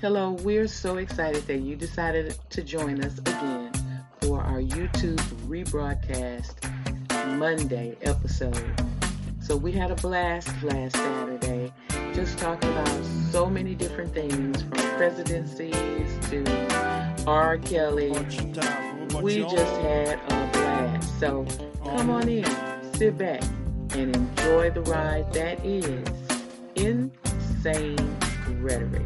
Hello, we're so excited that you decided to join us again for our YouTube rebroadcast Monday episode. So we had a blast last Saturday, just talking about so many different things from presidencies to R. Kelly. We just had a blast. So come on in, sit back, and enjoy the ride that is Insane Rhetoric.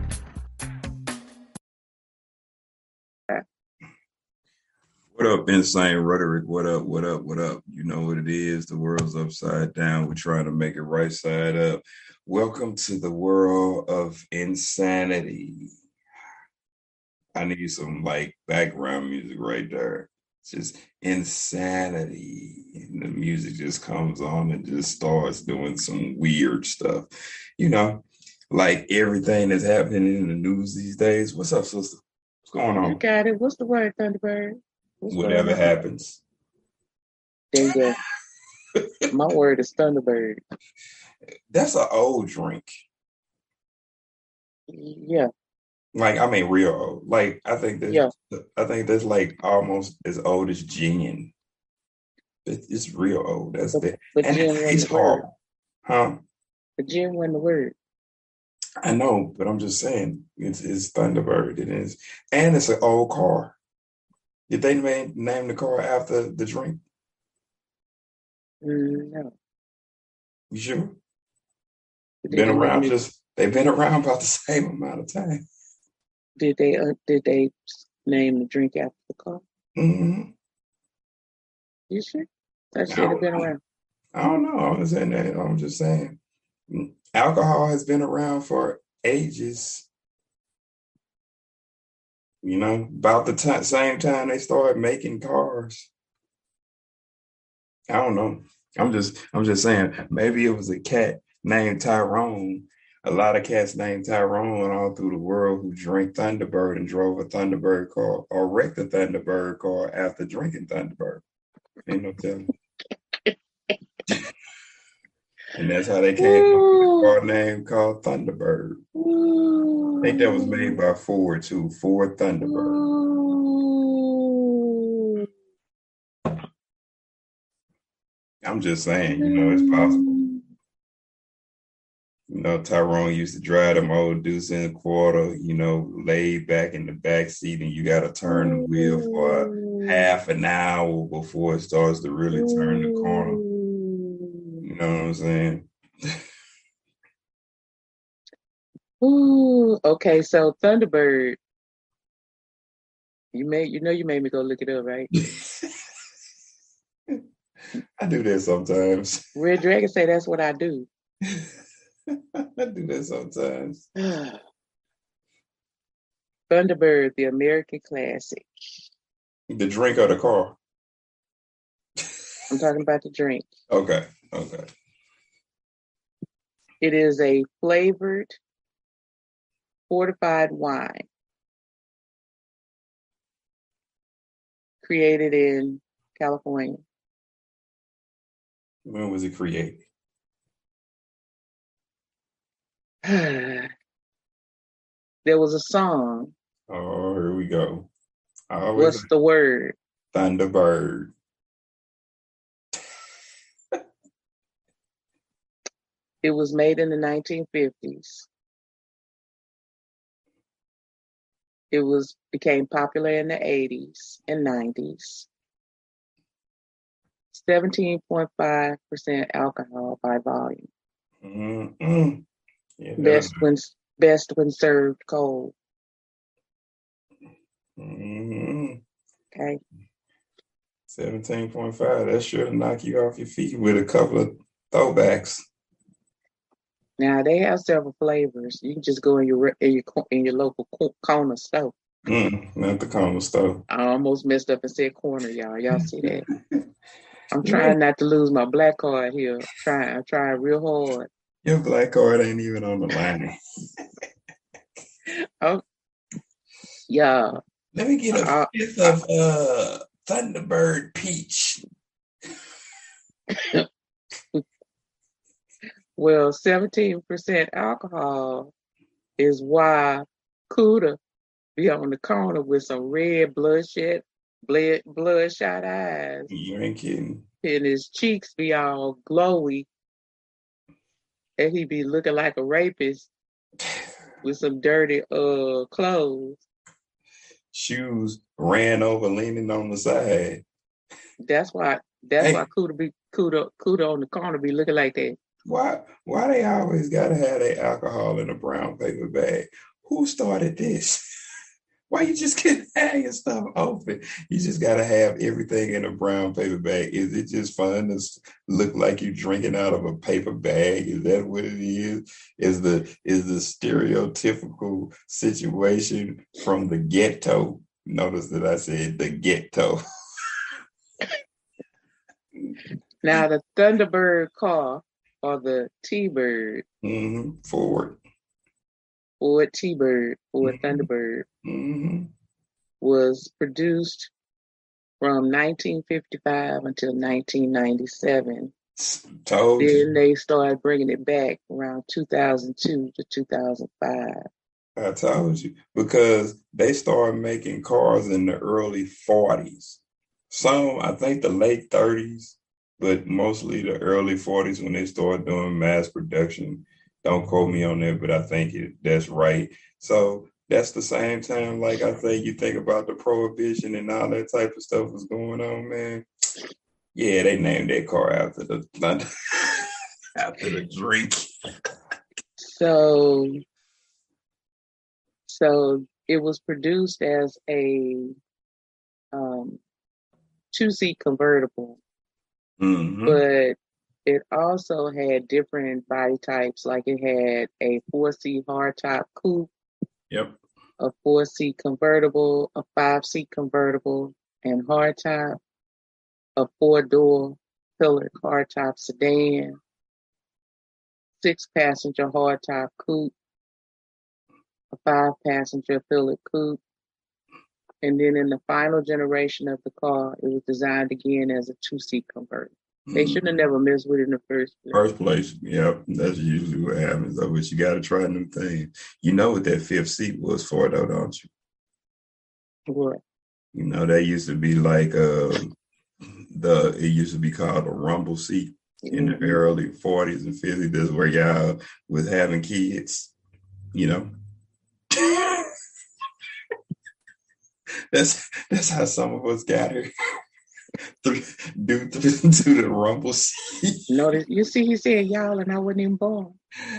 What up, insane rhetoric? What up? What up? What up? You know what it is. The world's upside down. We're trying to make it right side up. Welcome to the world of insanity. I need some like background music right there. It's just insanity. And the music just comes on and just starts doing some weird stuff. You know, like everything that's happening in the news these days. What's up, sister? What's going on? You got it. What's the word, Thunderbird? Whatever happens. There you go. My word is Thunderbird. That's an old drink. Yeah, Like I mean, real old. Like I think that Yeah. I think that's like almost as old as gin. It- It's real old. That's the but and it wasn't tastes word. huh? But Jim wasn't the word. I know, but I'm just saying it's, it's Thunderbird. It is, and it's an old car. Did they name name the car after the drink? Mm, no. You sure? Did they Been around it- just they've been around about the same amount of time. Did they? Uh, did they name the drink after the car? hmm You sure? That should have don't been know. around. I don't know. I'm just saying that. I'm just saying. Mm, Alcohol has been around for ages. You know, about the ti same time they started making cars. I don't know. I'm just, I'm just saying. Maybe it was a cat named Tyrone. A lot of cats named Tyrone all through the world who drank Thunderbird and drove a Thunderbird car or wrecked a Thunderbird car after drinking Thunderbird. Ain't no telling. And that's how they came up with a car name called Thunderbird. I think that was made by Ford too. Ford Thunderbird. Ooh. I'm just saying, you know, it's possible. You know, Tyrone used to drive them old deuce in a quarter, you know, laid back in the back seat, and you got to turn the wheel for half an hour before it starts to really turn the corner. You know what I'm saying? Ooh, okay, so Thunderbird. You made you know you made me go look it up, right? I do that sometimes. Red Dragon say that's what I do. I do that sometimes. Thunderbird, the American classic. The drink or the car. I'm talking about the drink. Okay, okay. It is a flavored fortified wine created in California. When was it created? there was a song. Oh, here we go. What's the word? Thunderbird. It was made in the 1950s. It was became popular in the 80s and 90s. 17.5% alcohol by volume. Mm-mm. Yeah, Best when best when served cold. mm Okay. 17.5. That should knock you off your feet with a couple of throwbacks. Now they have several flavors. You can just go in your re- in your co- in your local co- corner store. Mm, not the corner store. I almost messed up and said corner, y'all. Y'all see that? I'm trying not to lose my black card here. I'm trying. I'm trying real hard. Your black card ain't even on the line. Oh, yeah. Let me get a Uh, of uh, Thunderbird Peach. Well, 17% alcohol is why Cooter be on the corner with some red bloodshot, blood, bloodshot eyes. You ain't kidding. And his cheeks be all glowy. And he be looking like a rapist with some dirty uh clothes. Shoes ran over, leaning on the side. That's why. That's Hey. why Cooter be Cooter Cooter on the corner be looking like that. Why? Why they always gotta have their alcohol in a brown paper bag? Who started this? Why you just can't have your stuff open? You just gotta have everything in a brown paper bag. Is it just fun to look like you're drinking out of a paper bag? Is that what it is? Is the is the stereotypical situation from the ghetto? Notice that I said the ghetto. Now the Thunderbird car or the T-Bird, hmm Forward. Ford T-Bird, Ford Mhm. Thunderbird hmm was produced from 1955 until 1997. Told you. Then they started bringing it back around 2002 to 2005. I told you because they started making cars in the early 40s. Some, I think, the late 30s, but mostly the early 40s when they started doing mass production. Don't quote me on that, but I think it, that's right. So that's the same time, like I say, you think about the prohibition and all that type of stuff was going on, man. Yeah, they named that car after the after the drink. So, so it was produced as a um, two-seat convertible, Mhm. but it also had different body types. Like it had a four-seat hardtop coupe, Yep. a four-seat convertible, a five-seat convertible, and hardtop, a four-door pillared hardtop sedan, six-passenger hardtop coupe, a five-passenger pillared coupe, and then in the final generation of the car, it was designed again as a two-seat convertible. They Mhm. shouldn't have never messed with it in the first place. First place, yep, that's usually what happens. Though, but you got to try new things. You know what that fifth seat was for, though, don't you? What? You know that used to be like uh, the it used to be called a rumble seat in the Mhm. early forties and fifties. That's where y'all was having kids. You know, that's that's how some of us got here. due to, to the rumble seat. Notice, you see, he said y'all, and I wasn't even born.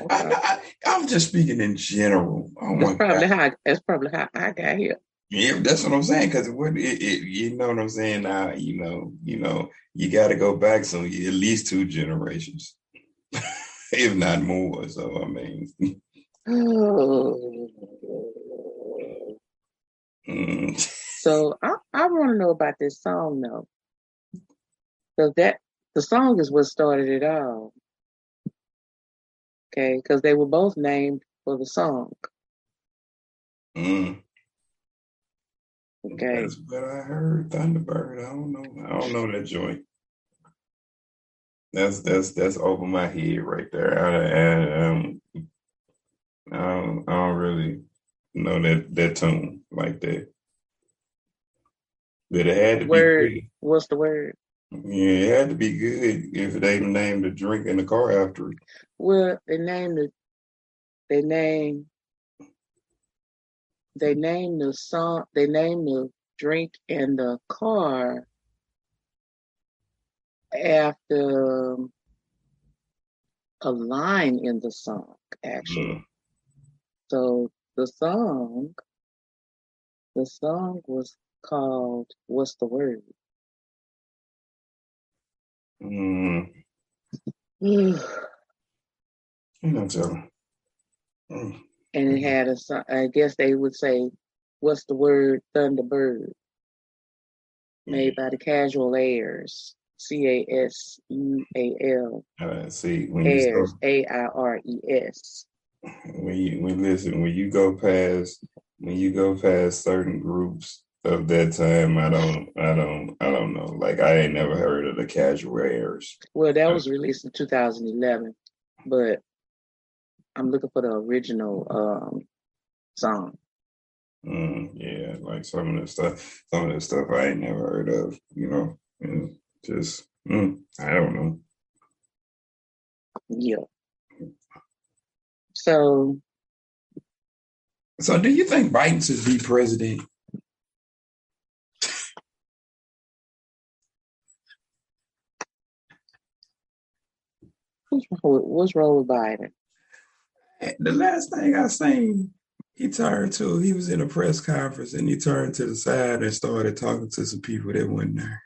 I, I'm just speaking in general. Oh That's probably God. how. That's probably how I got here. Yeah, that's what I'm saying. Because it, would- it, it, you know what I'm saying. Now, you know, you know, you got to go back some at least two generations, if not more. So I mean, Oh. Mm, So I, I want to know about this song though, because that the song is what started it all. Okay, because they were both named for the song. mm, Okay, that's what I heard. Thunderbird. I don't know. I don't know that joint. That's that's that's over my head right there. I, I, um, I don't, I don't really know that that tune like that. But it had to be good. What's the word? Yeah, it had to be good if they named the drink in the car after it. Well, they named it. They named. They named the song. They named the drink in the car after um, a line in the song, actually. Mm. So the song, the song was called "What's the Word," Mm. and You know, tell. Mm. it had a. so- I guess they would say, "What's the word?" Thunderbird, made by the Casual Aires, C A S U A L, Uh, see, when you Airs, A I R E S. when you when listen, when you go past when you go past certain groups of that time, I don't I don't I don't know. Like I ain't never heard of the casual airs. Well, that was released in 2011, but I'm looking for the original um, song. Mm, yeah, like some of the stuff, some of the stuff I ain't never heard of, you know, and just mm, I don't know. Yeah. So. So, do you think Biden should be president? What's wrong with, what's wrong with Biden? The last thing I seen, he turned to, he was in a press conference and he turned to the side and started talking to some people that weren't there.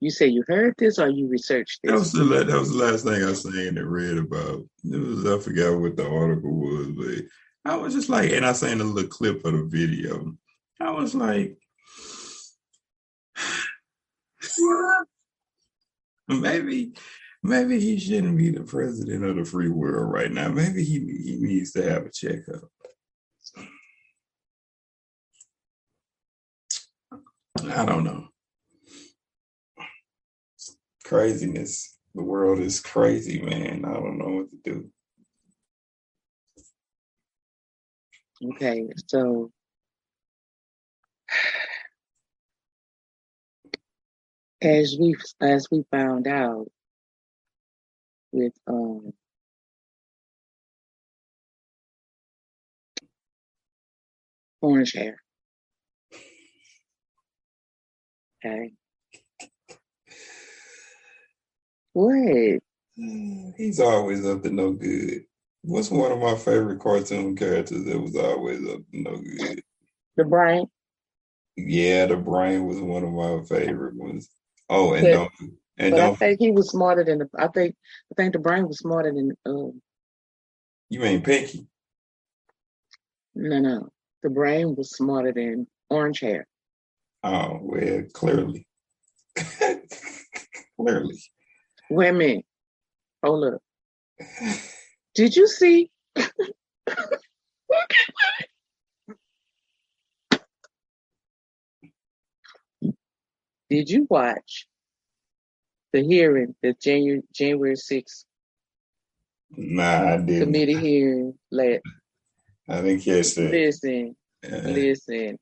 You say you heard this or you researched this? That was the, that was the last thing I seen and read about. It was, I forgot what the article was, but I was just like, and I seen a little clip of the video. I was like, maybe maybe he shouldn't be the president of the free world right now. Maybe he he needs to have a checkup. I don't know. Craziness. The world is crazy, man. I don't know what to do. Okay, so as we as we found out with um orange hair. Okay. What? He's always up to no good. What's one of my favorite cartoon characters that was always up to no good? The brain. Yeah, the brain was one of my favorite ones. Oh, and But- don't and But don't I think he was smarter than the. I think I think the brain was smarter than. Um, you mean Pinky? no, no, the brain was smarter than orange hair. Oh well, clearly, clearly. Wait a minute. Hold up. Did you see? Did you watch the hearing, the January January 6th Nah, I didn't. committee hearing? Let I didn't catch that. listen, Uh, listen,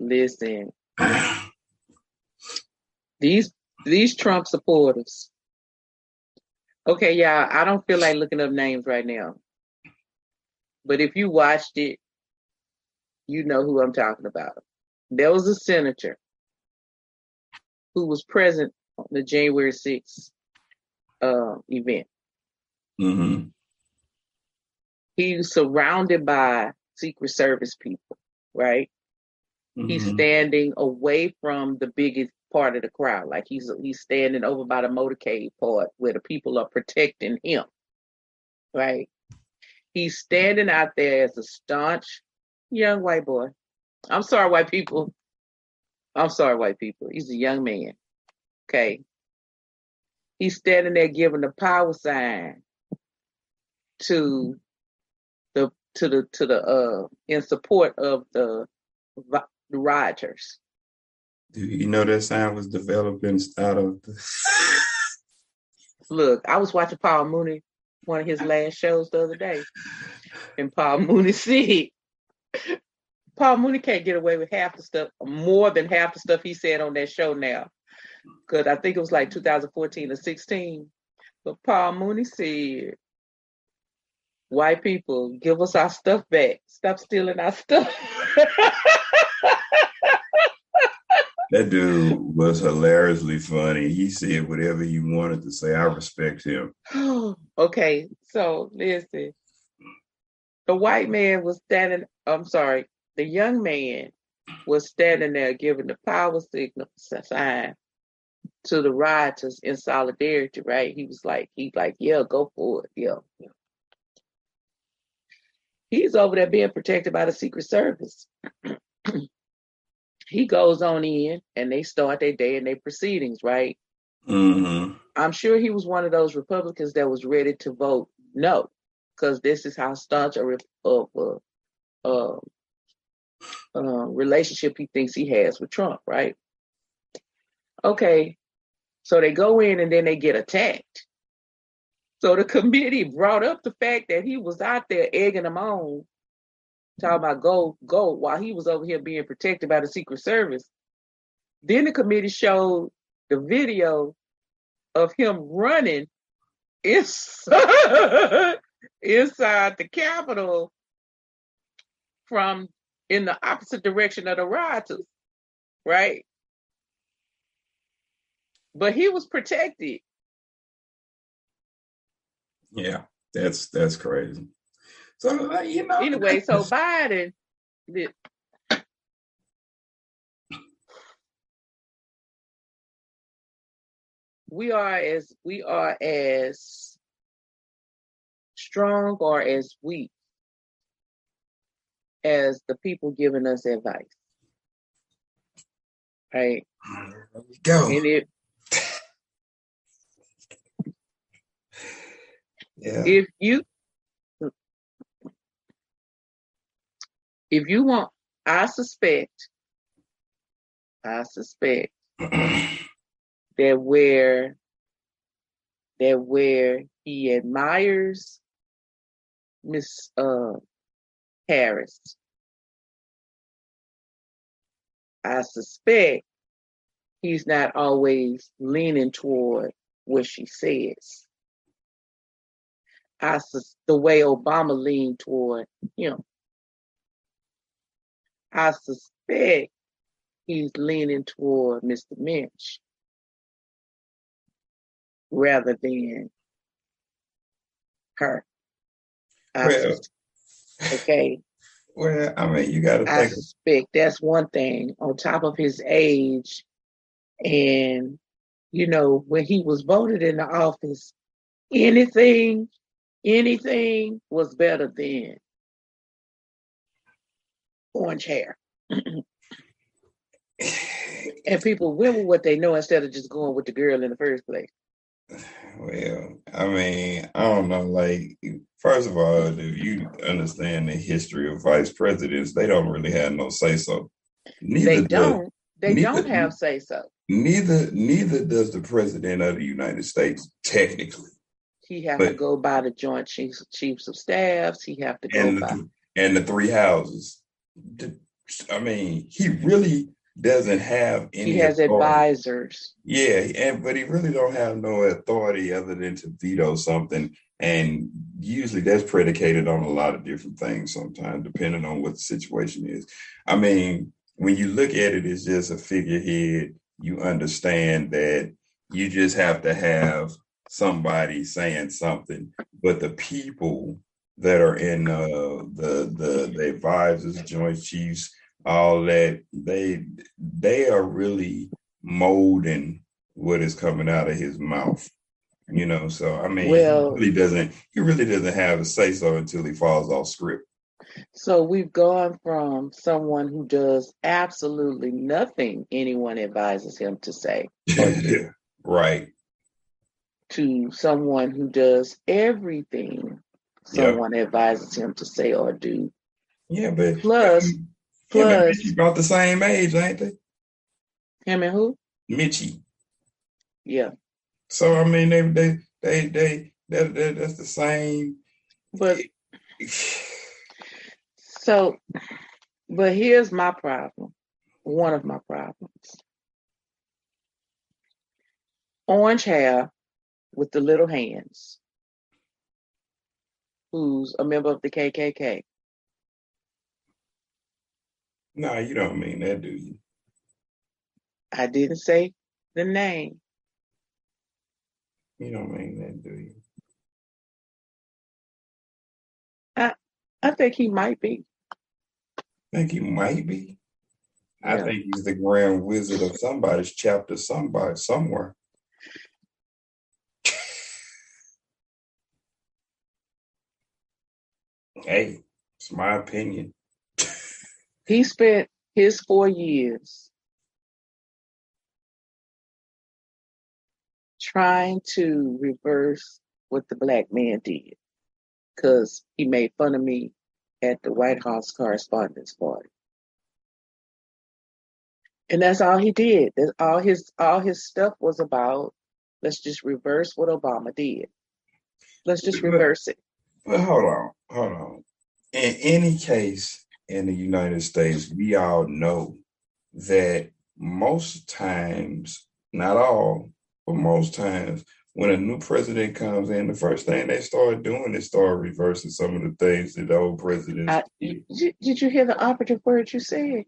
listen. These these Trump supporters. Okay, yeah, I don't feel like looking up names right now. But if you watched it, you know who I'm talking about. There was a senator who was present on the January 6th uh, event. hmm He was surrounded by Secret Service people, right? He's hmm standing away from the biggest part of the crowd. Like he's he's standing over by the motorcade part where the people are protecting him. Right? He's standing out there as a staunch young white boy. I'm sorry, white people. I'm sorry, white people. He's a young man. Okay. He's standing there giving the power sign to the to the to the uh in support of the the rioters. Do you know that sound was developing out of the Look, I was watching Paul Mooney, one of his last shows the other day, and Paul Mooney said, Paul Mooney can't get away with half the stuff, more than half the stuff he said on that show now. Because I think it was like 2014 or 16. But Paul Mooney said, White people, give us our stuff back. Stop stealing our stuff. That dude was hilariously funny. He said whatever he wanted to say. I respect him. okay, so listen. The white man was standing, I'm sorry, the young man was standing there giving the power signal sign to the rioters in solidarity, right? He was like, he like, yeah, go for it. Yeah. yeah. He's over there being protected by the Secret Service. he goes on in and they start their day and their proceedings, right? hmm I'm sure he was one of those Republicans that was ready to vote no, because this is how staunch a, of a uh, uh, relationship he thinks he has with Trump, right? Okay, so they go in and then they get attacked. So the committee brought up the fact that he was out there egging them on talking about go, go, while he was over here being protected by the Secret Service. Then the committee showed the video of him running inside, inside the Capitol from in the opposite direction of the rioters, right? But he was protected. Yeah, that's that's crazy. So uh, you know. Anyway, so Biden did. We are as we are as strong or as weak as the people giving us advice. Right? Go. And it, yeah. if you if you want I suspect I suspect that where that where he admires Miss uh Harris. I suspect he's not always leaning toward what she says. I sus- the way Obama leaned toward him. I suspect he's leaning toward Mr. Minch rather than her. I Well, sus- okay. well, I mean, you got to I think. suspect that's one thing on top of his age. And, you know, when he was voted in the office, anything, anything was better than orange hair. And people went with what they know instead of just going with the girl in the first place. Well, I mean, I don't know. Like, first of all, if you understand the history of vice presidents, they don't really have no say so. Neither They don't. They neither- don't have say so. neither neither does the president of the United States technically. He have to go by the joint chiefs chiefs of staffs. He have to go and by. and the three houses. I mean, he really doesn't have any. He has authority. advisors. Yeah, and but he really don't have no authority other than to veto something, and usually that's predicated on a lot of different things. Sometimes, depending on what the situation is. I mean, when you look at it as just a figurehead, you understand that you just have to have somebody saying something, but the people that are in uh, the the the advisors, joint chiefs, all that they they are really molding what is coming out of his mouth. You know, so I mean, Well- he really doesn't he really doesn't have a say so until he falls off script. So we've gone from someone who does absolutely nothing anyone advises him to say right. to someone who does everything Yeah. someone advises him to say or do. Yeah, but Plus, him and plus Mitchie about the same age, ain't they? him and who? Mitchie. Yeah. So I mean, they they they they that, that that's the same. But so, but here's my problem. One of my problems. Orange hair with the little hands, who's a member of the KKK. No, you don't mean that, do you? I didn't say the name. You don't mean that, do you? I think he might be. think he might be. I Yeah. think he's the grand wizard of somebody's chapter, somebody somewhere. Hey, it's my opinion. He spent his four years trying to reverse what the black man did because he made fun of me at the White House Correspondents' Party. And that's all he did. That's all his all his stuff was about. Let's just reverse what Obama did. Let's just reverse it. But hold on, hold on. In any case, in the United States, we all know that most times, not all, but most times, when a new president comes in, the first thing they start doing is start reversing some of the things that the old president did. Did you hear the operative word you said?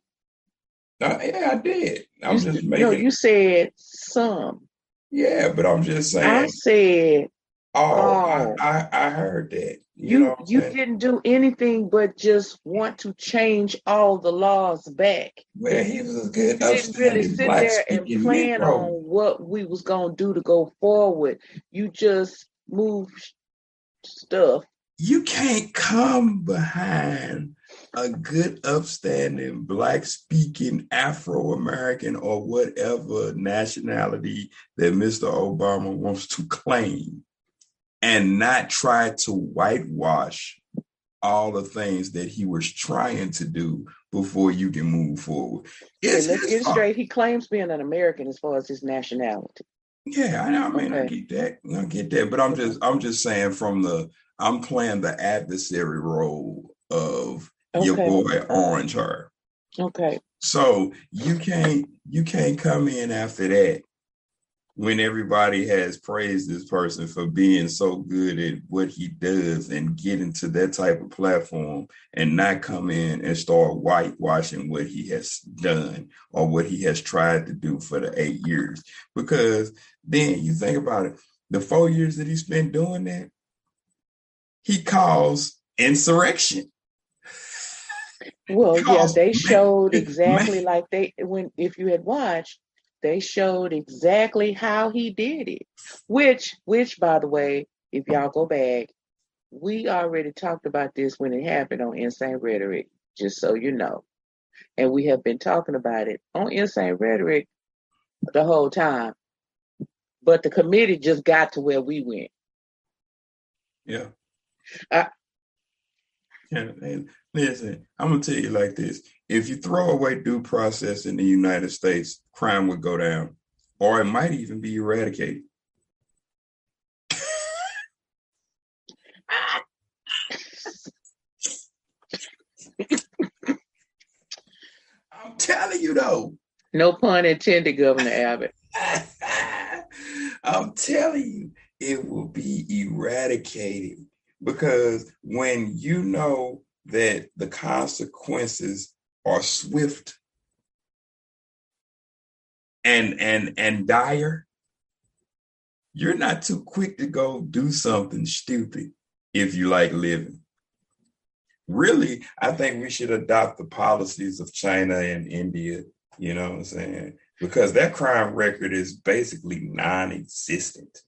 Uh, yeah, I did. I'm You, just making. no, you said some. yeah, but I'm just saying. I said Oh, I. Oh. I I heard that. You You you didn't do anything but just want to change all the laws back. Well, he was a good, You didn't really sit there and plan on what we was gonna do to go forward. You just moved stuff. You can't come behind a good, upstanding, black speaking Afro American or whatever nationality that Mr. Obama wants to claim and not try to whitewash all the things that he was trying to do before you can move forward. Okay, It's let's get straight. He claims being an American as far as his nationality. Yeah, I, know, I mean, I get that. I get that. But I'm just, I'm just saying from the, I'm playing the adversary role of your boy Orange Her. Okay. So you can't, you can't come in after that when everybody has praised this person for being so good at what he does and getting to that type of platform and not come in and start whitewashing what he has done or what he has tried to do for the eight years. Because then you think about it, the four years that he spent doing that, he caused insurrection. Well, yeah, they showed exactly like they when if you had watched, they showed exactly how he did it. Which, which, by the way, if y'all go back, we already talked about this when it happened on Insane Rhetoric, just so you know. And we have been talking about it on Insane Rhetoric the whole time. But the committee just got to where we went. yeah. I, Yeah, and listen, I'm gonna tell you like this: if you throw away due process in the United States, crime would go down, or it might even be eradicated. I'm telling you though. no pun intended, Governor Abbott. I'm telling you, it will be eradicated because when you know that the consequences are swift and and and dire, you're not too quick to go do something stupid if you like living. Really, I think we should adopt the policies of China and India, you know what I'm saying? Because that crime record is basically non-existent.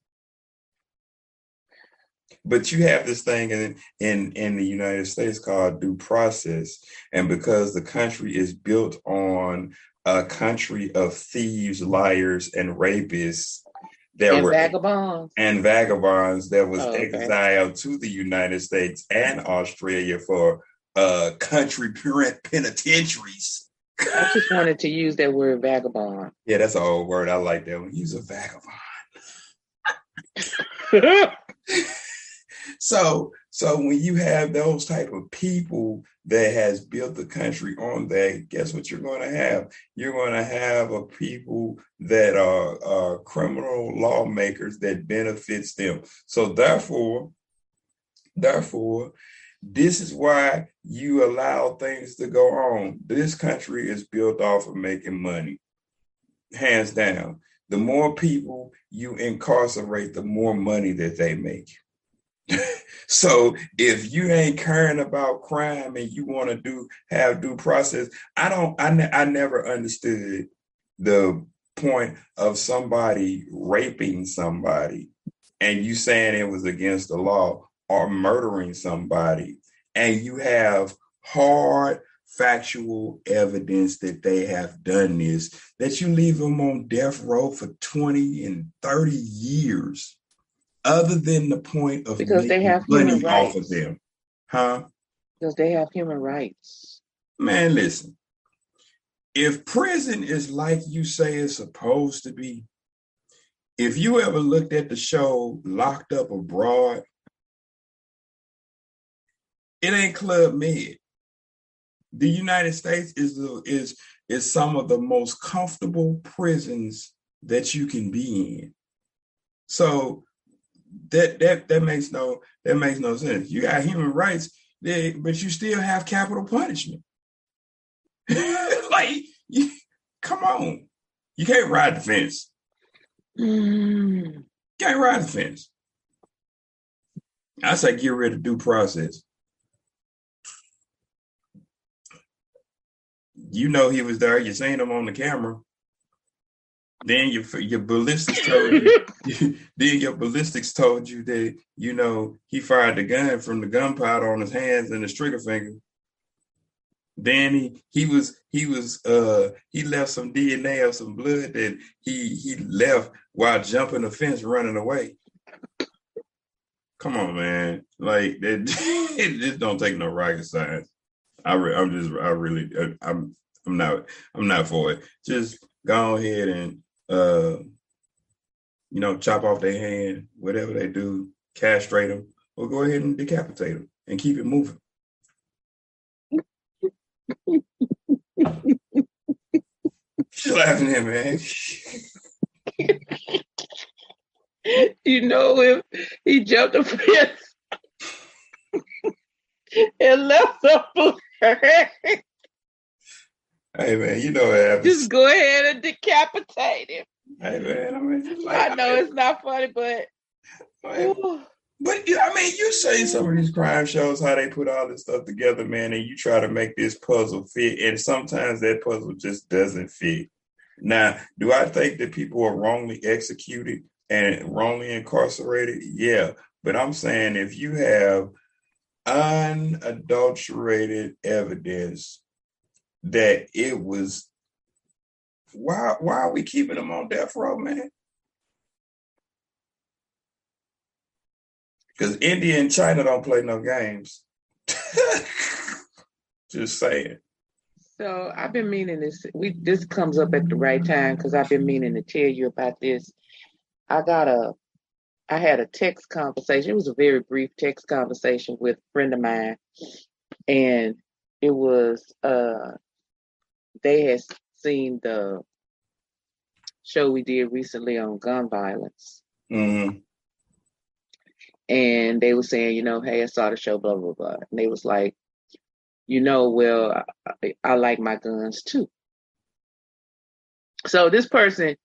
But you have this thing in, in, in the United States called due process. And because the country is built on a country of thieves, liars, and rapists that And were vagabonds. and vagabonds that was Oh, okay. exiled to the United States and Australia for uh country penitentiaries. I just wanted to use that word vagabond. Yeah, that's an old word. I like that one. Use a vagabond. So, so when you have those type of people that has built the country on that, guess what you're going to have? You're going to have a people that are, are criminal lawmakers that benefits them. So therefore, therefore, this is why you allow things to go on. This country is built off of making money, hands down. The more people you incarcerate, the more money that they make. so if you ain't caring about crime and you want to do have due process, I don't. I ne- I never understood the point of somebody raping somebody and you saying it was against the law or murdering somebody and you have hard factual evidence that they have done this that you leave them on death row for 20 and 30 years other than the point of Because they have money human off of them huh because they have human rights. man listen if prison is like you say it's supposed to be if you ever looked at the show locked up abroad it ain't club med the United States is the, is is some of the most comfortable prisons that you can be in. So that that that makes no that makes no sense. You got human rights, there, but you still have capital punishment. like, you, come on, you can't ride the fence. Mm. Can't ride the fence. I say get rid of due process. You know he was there. You seen him on the camera. Then your your ballistics told you. then your ballistics told you that you know he fired the gun from the gunpowder on his hands and his trigger finger. Then he he was he was uh he left some DNA or some blood that he he left while jumping the fence running away. Come on, man! Like that, it just don't take no rocket science. I re- I'm just I really I'm I'm not I'm not for it. Just go ahead and uh you know chop off their hand, whatever they do, castrate them, or go ahead and decapitate them and keep it moving. She's laughing at man. you know if he jumped the fence and left up Hey man, you know what happens. Just go ahead and decapitate him. Hey man, I mean, like, I know I mean, it's not funny, but. but I mean, you say some of these crime shows how they put all this stuff together, man, and you try to make this puzzle fit, and sometimes that puzzle just doesn't fit. Now, do I think that people are wrongly executed and wrongly incarcerated? Yeah, but I'm saying if you have unadulterated evidence that it was why why are we keeping them on death row, man? Because India and China don't play no games. Just saying. So I've been meaning this. We this comes up at the right time because I've been meaning to tell you about this. I got a, I had a text conversation. It was a very brief text conversation with a friend of mine, and it was uh they had seen the show we did recently on gun violence. Mm-hmm. And they were saying, you know, hey, I saw the show, blah, blah, blah. And they was like, you know, well, I, I like my guns too. So this person,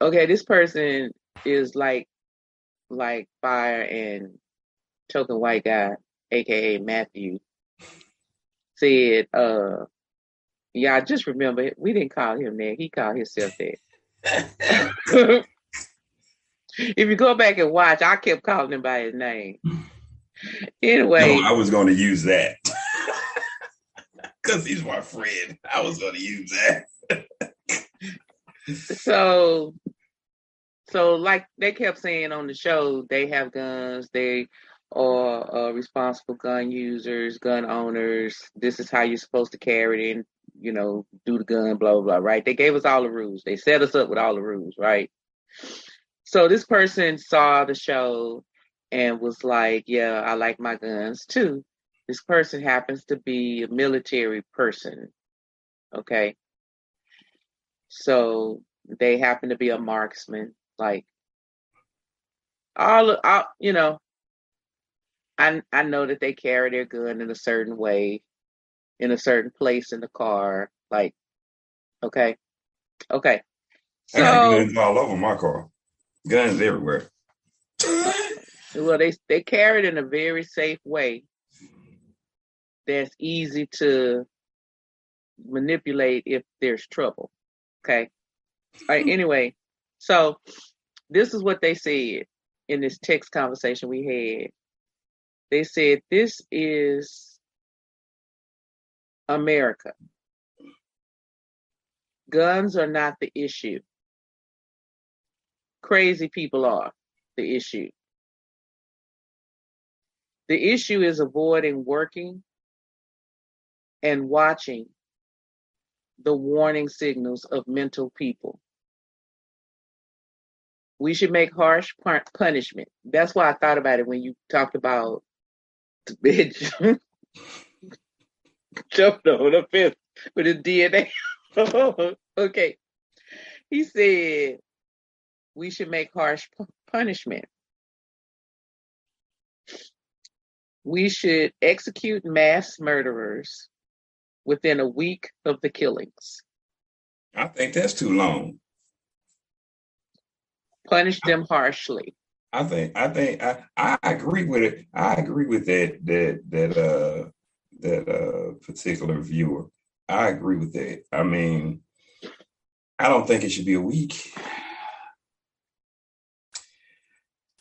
okay, this person is like, like fire and token white guy, aka Matthew, said, uh, yeah, I just remember we didn't call him that. He called himself that. if you go back and watch, I kept calling him by his name. Anyway, no, I was going to use that because he's my friend. I was going to use that. so, so like they kept saying on the show, they have guns. They are uh, responsible gun users, gun owners. This is how you're supposed to carry it in you know, do the gun, blah, blah, blah, right? They gave us all the rules. They set us up with all the rules, right? So this person saw the show and was like, yeah, I like my guns too. This person happens to be a military person. Okay. So they happen to be a marksman. Like all, all you know, I I know that they carry their gun in a certain way in a certain place in the car. Like, okay, okay. So, guns all over my car. Guns everywhere. well, they they carry it in a very safe way. That's easy to manipulate if there's trouble. Okay. All right. Anyway, so this is what they said in this text conversation we had. They said this is America. Guns are not the issue. Crazy people are the issue. The issue is avoiding working and watching the warning signals of mental people. We should make harsh punishment. That's why I thought about it when you talked about the bitch. jumped over the fence with his DNA. okay. He said we should make harsh punishment. We should execute mass murderers within a week of the killings. I think that's too long. Punish them harshly. I think I think I, I agree with it. I agree with that that that uh that uh particular viewer. I agree with that. I mean, I don't think it should be a week.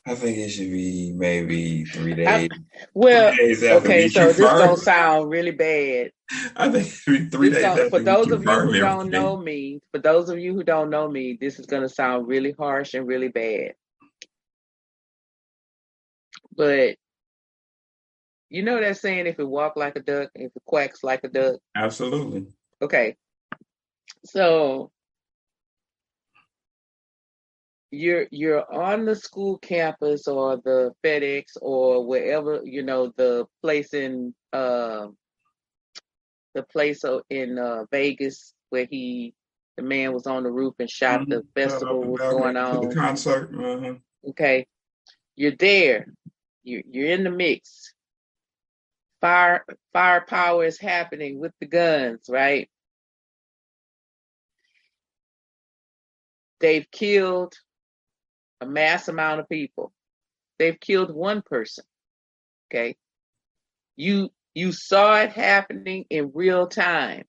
I think it should be maybe three days. I, well, three days okay, so this don't sound really bad. I think three days. For those of you who don't know me, for those of you who don't know me, this is going to sound really harsh and really bad. But you know that saying, if it walk like a duck, if it quacks like a duck. Absolutely. Okay. So you're you're on the school campus or the FedEx or wherever you know the place in uh, the place in uh, Vegas where he the man was on the roof and shot mm-hmm. the festival uh, was going on the concert. Uh-huh. Okay, you're there. You you're in the mix. Fire firepower is happening with the guns, right? They've killed a mass amount of people. They've killed one person. Okay. You you saw it happening in real time.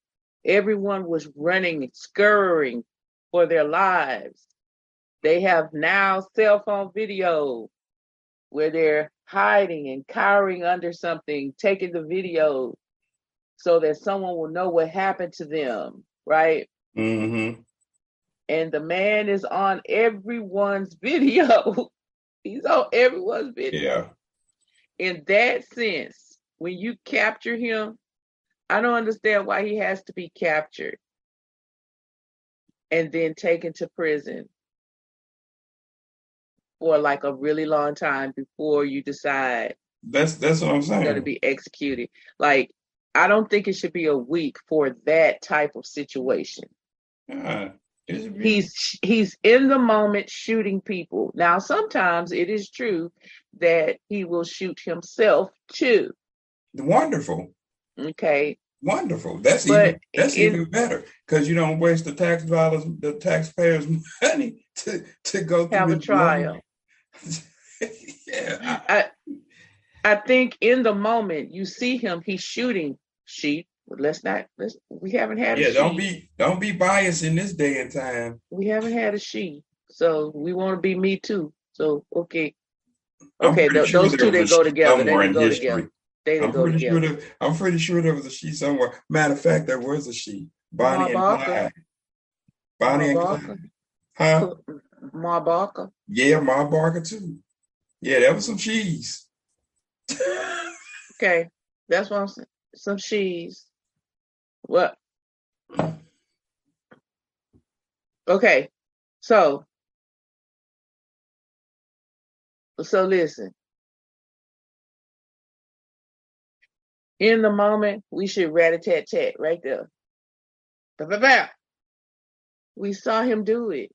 Everyone was running, scurrying for their lives. They have now cell phone video where they're hiding and cowering under something, taking the video so that someone will know what happened to them, right? Mm-hmm and the man is on everyone's video. He's on everyone's video. Yeah. In that sense, when you capture him, I don't understand why he has to be captured and then taken to prison for like a really long time before you decide that's that's what I'm saying. Going to be executed. Like I don't think it should be a week for that type of situation. Uh, He's he's in the moment shooting people. Now, sometimes it is true that he will shoot himself too. Wonderful. Okay. Wonderful. That's but even that's in, even better because you don't waste the tax dollars, the taxpayers' money to to go have a trial. yeah. I, I think in the moment you see him, he's shooting sheep. Let's not let's we haven't had yeah don't be don't be biased in this day and time. We haven't had a she so we want to be me too. So okay. Okay th- sure those two they go together. They go history. together. they I'm go pretty together. sure that, I'm pretty sure there was a she somewhere. Matter of fact there was a she Bonnie and Clyde. Bonnie Ma and Clyde. Huh Ma Barker yeah Ma Barker too yeah that was some cheese okay that's what I'm saying some cheese what? Okay, so so listen. In the moment, we should rat a tat tat right there. Ba-ba-ba. We saw him do it.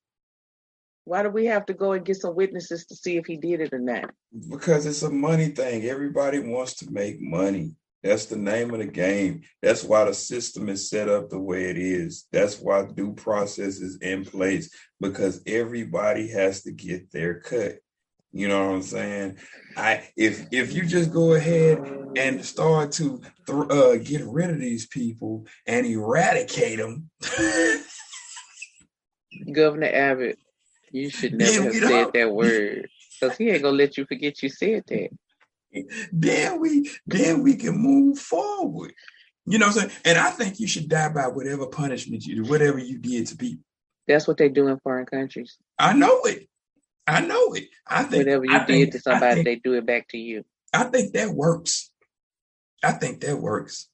Why do we have to go and get some witnesses to see if he did it or not? Because it's a money thing. Everybody wants to make money. That's the name of the game. That's why the system is set up the way it is. That's why due process is in place because everybody has to get their cut. You know what I'm saying? I if if you just go ahead and start to th- uh, get rid of these people and eradicate them, Governor Abbott, you should never have said that word because he ain't gonna let you forget you said that then we then we can move forward. You know what I'm saying? And I think you should die by whatever punishment you do, whatever you did to people. That's what they do in foreign countries. I know it. I know it. I think whatever you I did think, to somebody, think, they do it back to you. I think that works. I think that works.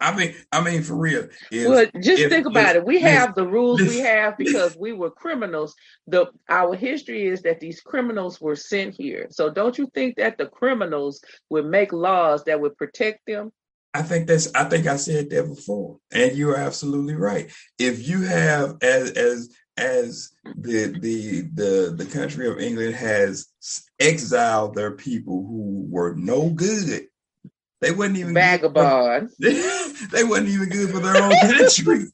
I mean, I mean, for real. If, well, just if, think about if, it. We have the rules we have because we were criminals. The our history is that these criminals were sent here. So don't you think that the criminals would make laws that would protect them? I think that's I think I said that before, and you are absolutely right. If you have as as as the the the the country of England has exiled their people who were no good, they wasn't even vagabonds. they wasn't even good for their own country.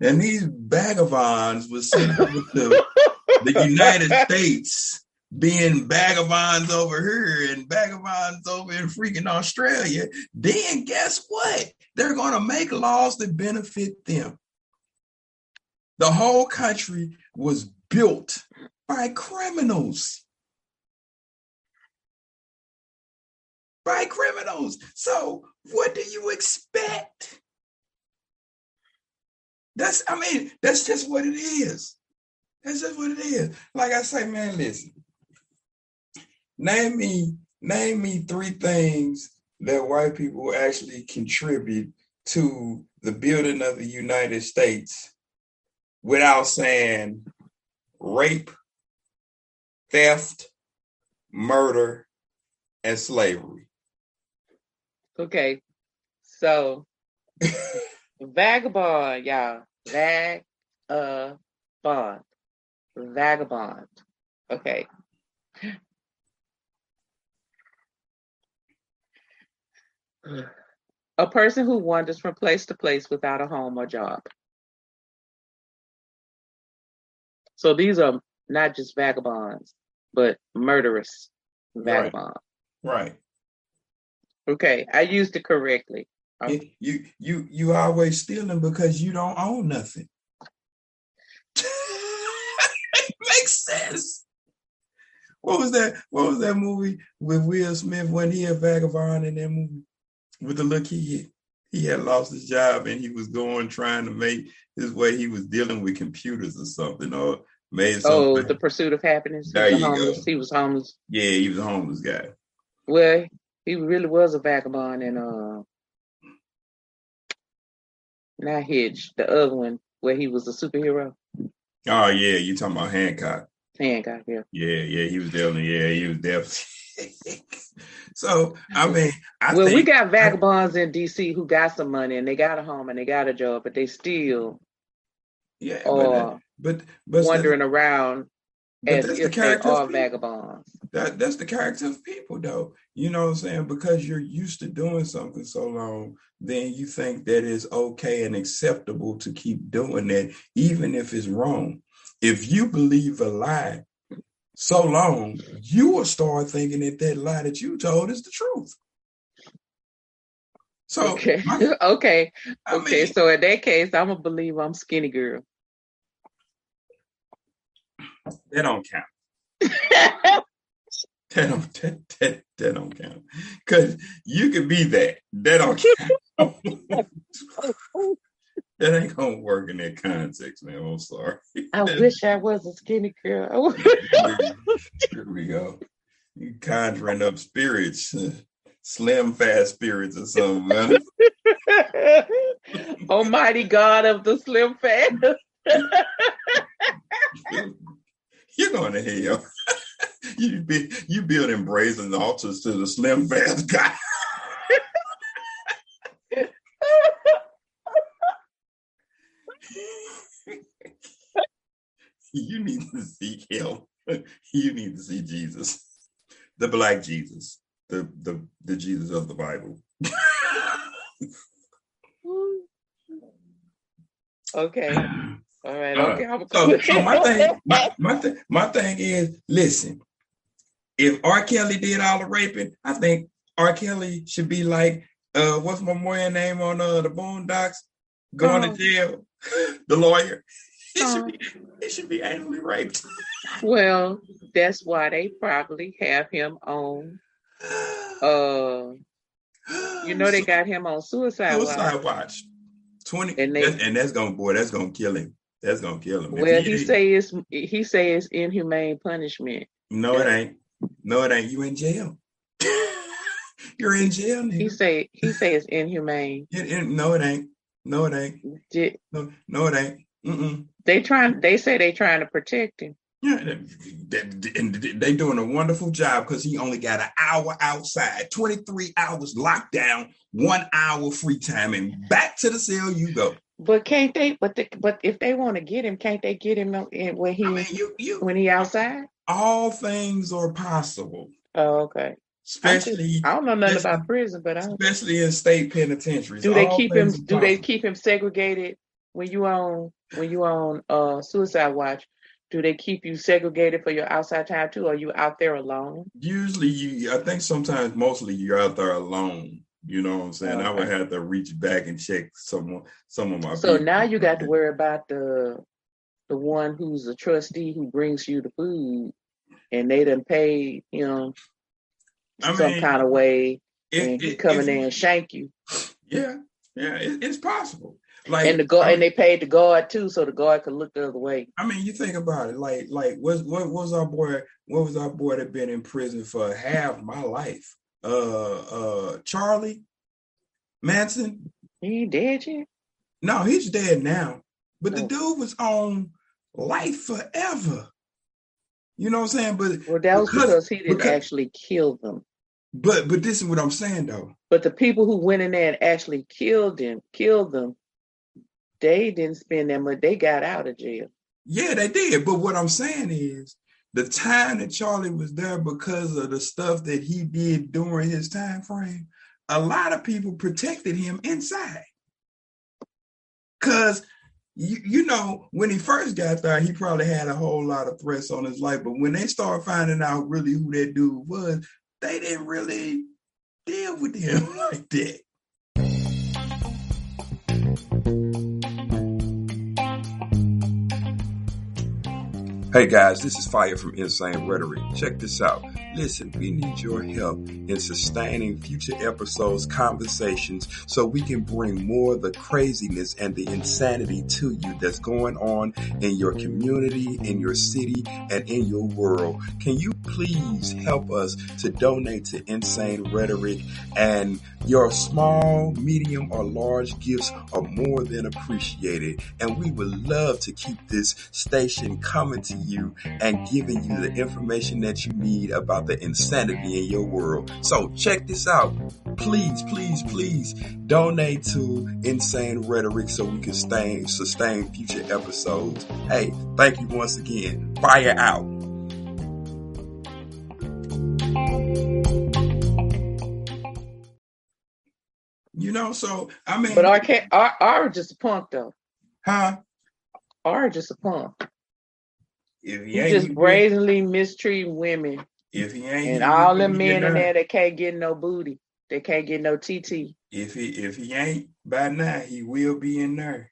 and these vagabonds was sent over to the United States being vagabonds over here and vagabonds over in freaking Australia, then guess what? They're going to make laws that benefit them. The whole country was built by criminals. By criminals. So, what do you expect? That's, I mean, that's just what it is. That's just what it is. Like I say, man, listen. Name me, name me three things that white people actually contribute to the building of the United States without saying rape, theft, murder, and slavery. Okay. So vagabond, y'all. Vag uh bond. Vagabond. Okay. A person who wanders from place to place without a home or job. So these are not just vagabonds, but murderous vagabonds. Right. right. Okay, I used it correctly. Um, you you you you always stealing because you don't own nothing. Makes sense. What was that? What was that movie with Will Smith when he a vagabond in that movie? with the look he he had lost his job and he was going trying to make his way. He was dealing with computers or something or made oh, something. Oh, the pursuit of happiness. There you homeless. go. He was homeless. Yeah, he was a homeless guy. Well, he really was a vagabond and uh not Hitch, the other one where he was a superhero. Oh yeah, you talking about Hancock. Hancock, yeah. Yeah, yeah, he was definitely yeah, he was definitely So I mean, I well, think, we got vagabonds I, in DC who got some money and they got a home and they got a job, but they still yeah, but, but, but wandering around as that's if the they character are vagabonds. That that's the character of people, though. You know what I'm saying? Because you're used to doing something so long, then you think that it's okay and acceptable to keep doing that, even if it's wrong. If you believe a lie so long, you will start thinking that that lie that you told is the truth. So okay, my, okay, I okay. mean, so in that case, I'm gonna believe I'm skinny girl. That don't count. that don't that, that, that don't count. Cause you could be that. That don't count. that ain't gonna work in that context, man. I'm sorry. I wish I was a skinny girl. Here we go. You conjuring up spirits, slim fast spirits or something. Man. Almighty God of the slim fat. You're going to hell. you be you building brazen altars to the slim fast guy. you need to seek him. You need to see Jesus, the black Jesus, the the the Jesus of the Bible. okay. All right. Okay. So, so my thing, my my, th- my thing is, listen. If R. Kelly did all the raping, I think R. Kelly should be like, uh, what's my boy name on uh, the Boondocks? Going Oh. to jail. the lawyer. It Oh. should be he should be anally raped. Well, that's why they probably have him on. Uh, you know they got him on suicide watch. suicide watch. Twenty And and, they- that's, and that's gonna boy, that's gonna kill him. That's gonna kill him. Well, he say it's he say it's inhumane punishment. no, it ain't. No, it ain't. You in jail. You're in jail, He nigga. say he say it's inhumane. It- it- no, it ain't. No, it ain't. Di- No, no, it ain't. Mm-mm. They trying they say they trying to protect him. Yeah, and they doing a wonderful job because he only got an hour outside, 23 hours locked down, one hour free time, and back to the cell you go. But can't they? But the, but if they want to get him, can't they get him in when he I mean, you, you, when he outside? All things are possible. Oh, okay. Especially, just, I don't know nothing about prison, but I especially in state penitentiaries. Do they keep him? Do they keep him segregated when you on when you on uh suicide watch? do they keep you segregated for your outside time too? Or are you out there alone? Usually, you. I think sometimes, mostly, you're out there alone. You know what I'm saying? Okay. I would have to reach back and check some some of my. So people. now you got to worry about the the one who's a trustee who brings you the food, and they done pay him I some mean, kind of way, it, and he it, coming in and shank you. Yeah, yeah, it, it's possible. Like and the guard, and they paid the guard too, so the guard could look the other way. I mean, you think about it, like like what what was our boy? What was our boy that been in prison for half my life? Uh, uh, Charlie Manson. He dead yet? No, he's dead now. But oh. the dude was on life forever. You know what I'm saying? But well, that was because, because he didn't because, actually kill them. But but this is what I'm saying though. But the people who went in there and actually killed him, killed them, they didn't spend that much. They got out of jail. Yeah, they did. But what I'm saying is the time that Charlie was there because of the stuff that he did during his time frame, a lot of people protected him inside. Cause you, you know, when he first got there, he probably had a whole lot of threats on his life. But when they start finding out really who that dude was, they didn't really deal with him like that. Hey guys, this is Fire from Insane Rhetoric. Check this out. Listen, we need your help in sustaining future episodes, conversations, so we can bring more of the craziness and the insanity to you that's going on in your community, in your city, and in your world. Can you please help us to donate to Insane Rhetoric? And your small, medium, or large gifts are more than appreciated. And we would love to keep this station coming to you and giving you the information that you need about the insanity in your world. So check this out. Please, please, please donate to Insane Rhetoric so we can stay, sustain future episodes. Hey, thank you once again. Fire out. You know, so I mean, but our our, our just a punk though, huh? Our just a punk. If he, he just brazenly mistreating women if he ain't, and all the men in there that can't get no booty, they can't get no TT. If he if he ain't by now, he will be in there.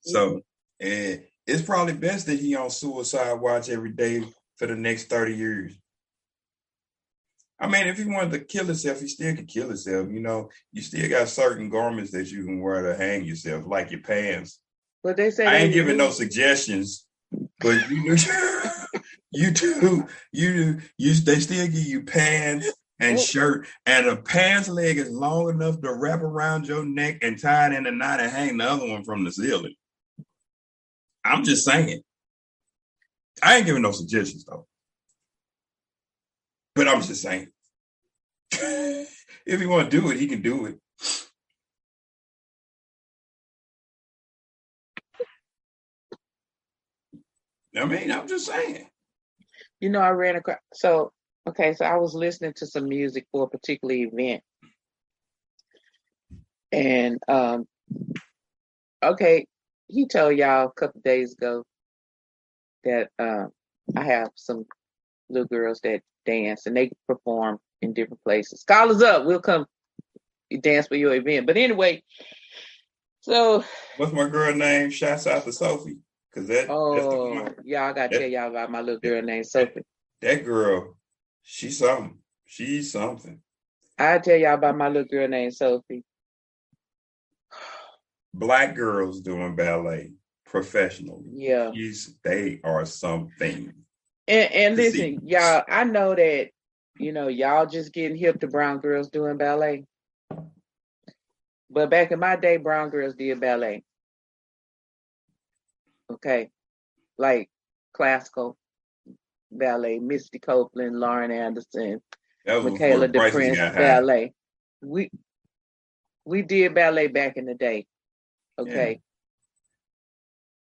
So, and it's probably best that he on suicide watch every day for the next thirty years. I mean, if he wanted to kill himself, he still could kill himself. You know, you still got certain garments that you can wear to hang yourself, like your pants. But they say I ain't giving no suggestions but you you do you you they still give you pants and shirt, and a pants leg is long enough to wrap around your neck and tie it in a knot and hang the other one from the ceiling. I'm just saying. I ain't giving no suggestions though. But I'm just saying. if he want to do it, he can do it. I mean, I'm just saying. You know, I ran across. So, okay, so I was listening to some music for a particular event, and um, okay, he told y'all a couple days ago that uh, I have some little girls that dance and they perform in different places. Call us up. We'll come dance for your event. But anyway, so what's my girl name? Shouts out to Sophie. Cause that oh yeah, I gotta tell y'all about my little girl named Sophie. That girl, she's something. She's something. I tell y'all about my little girl named Sophie. Black girls doing ballet professionally. Yeah. She's, they are something. And, and listen, y'all, I know that, you know, y'all just getting hip to brown girls doing ballet. But back in my day, brown girls did ballet. Okay. Like classical ballet, Misty Copeland, Lauren Anderson, Michaela DePrince ballet. We we did ballet back in the day. Okay. Yeah.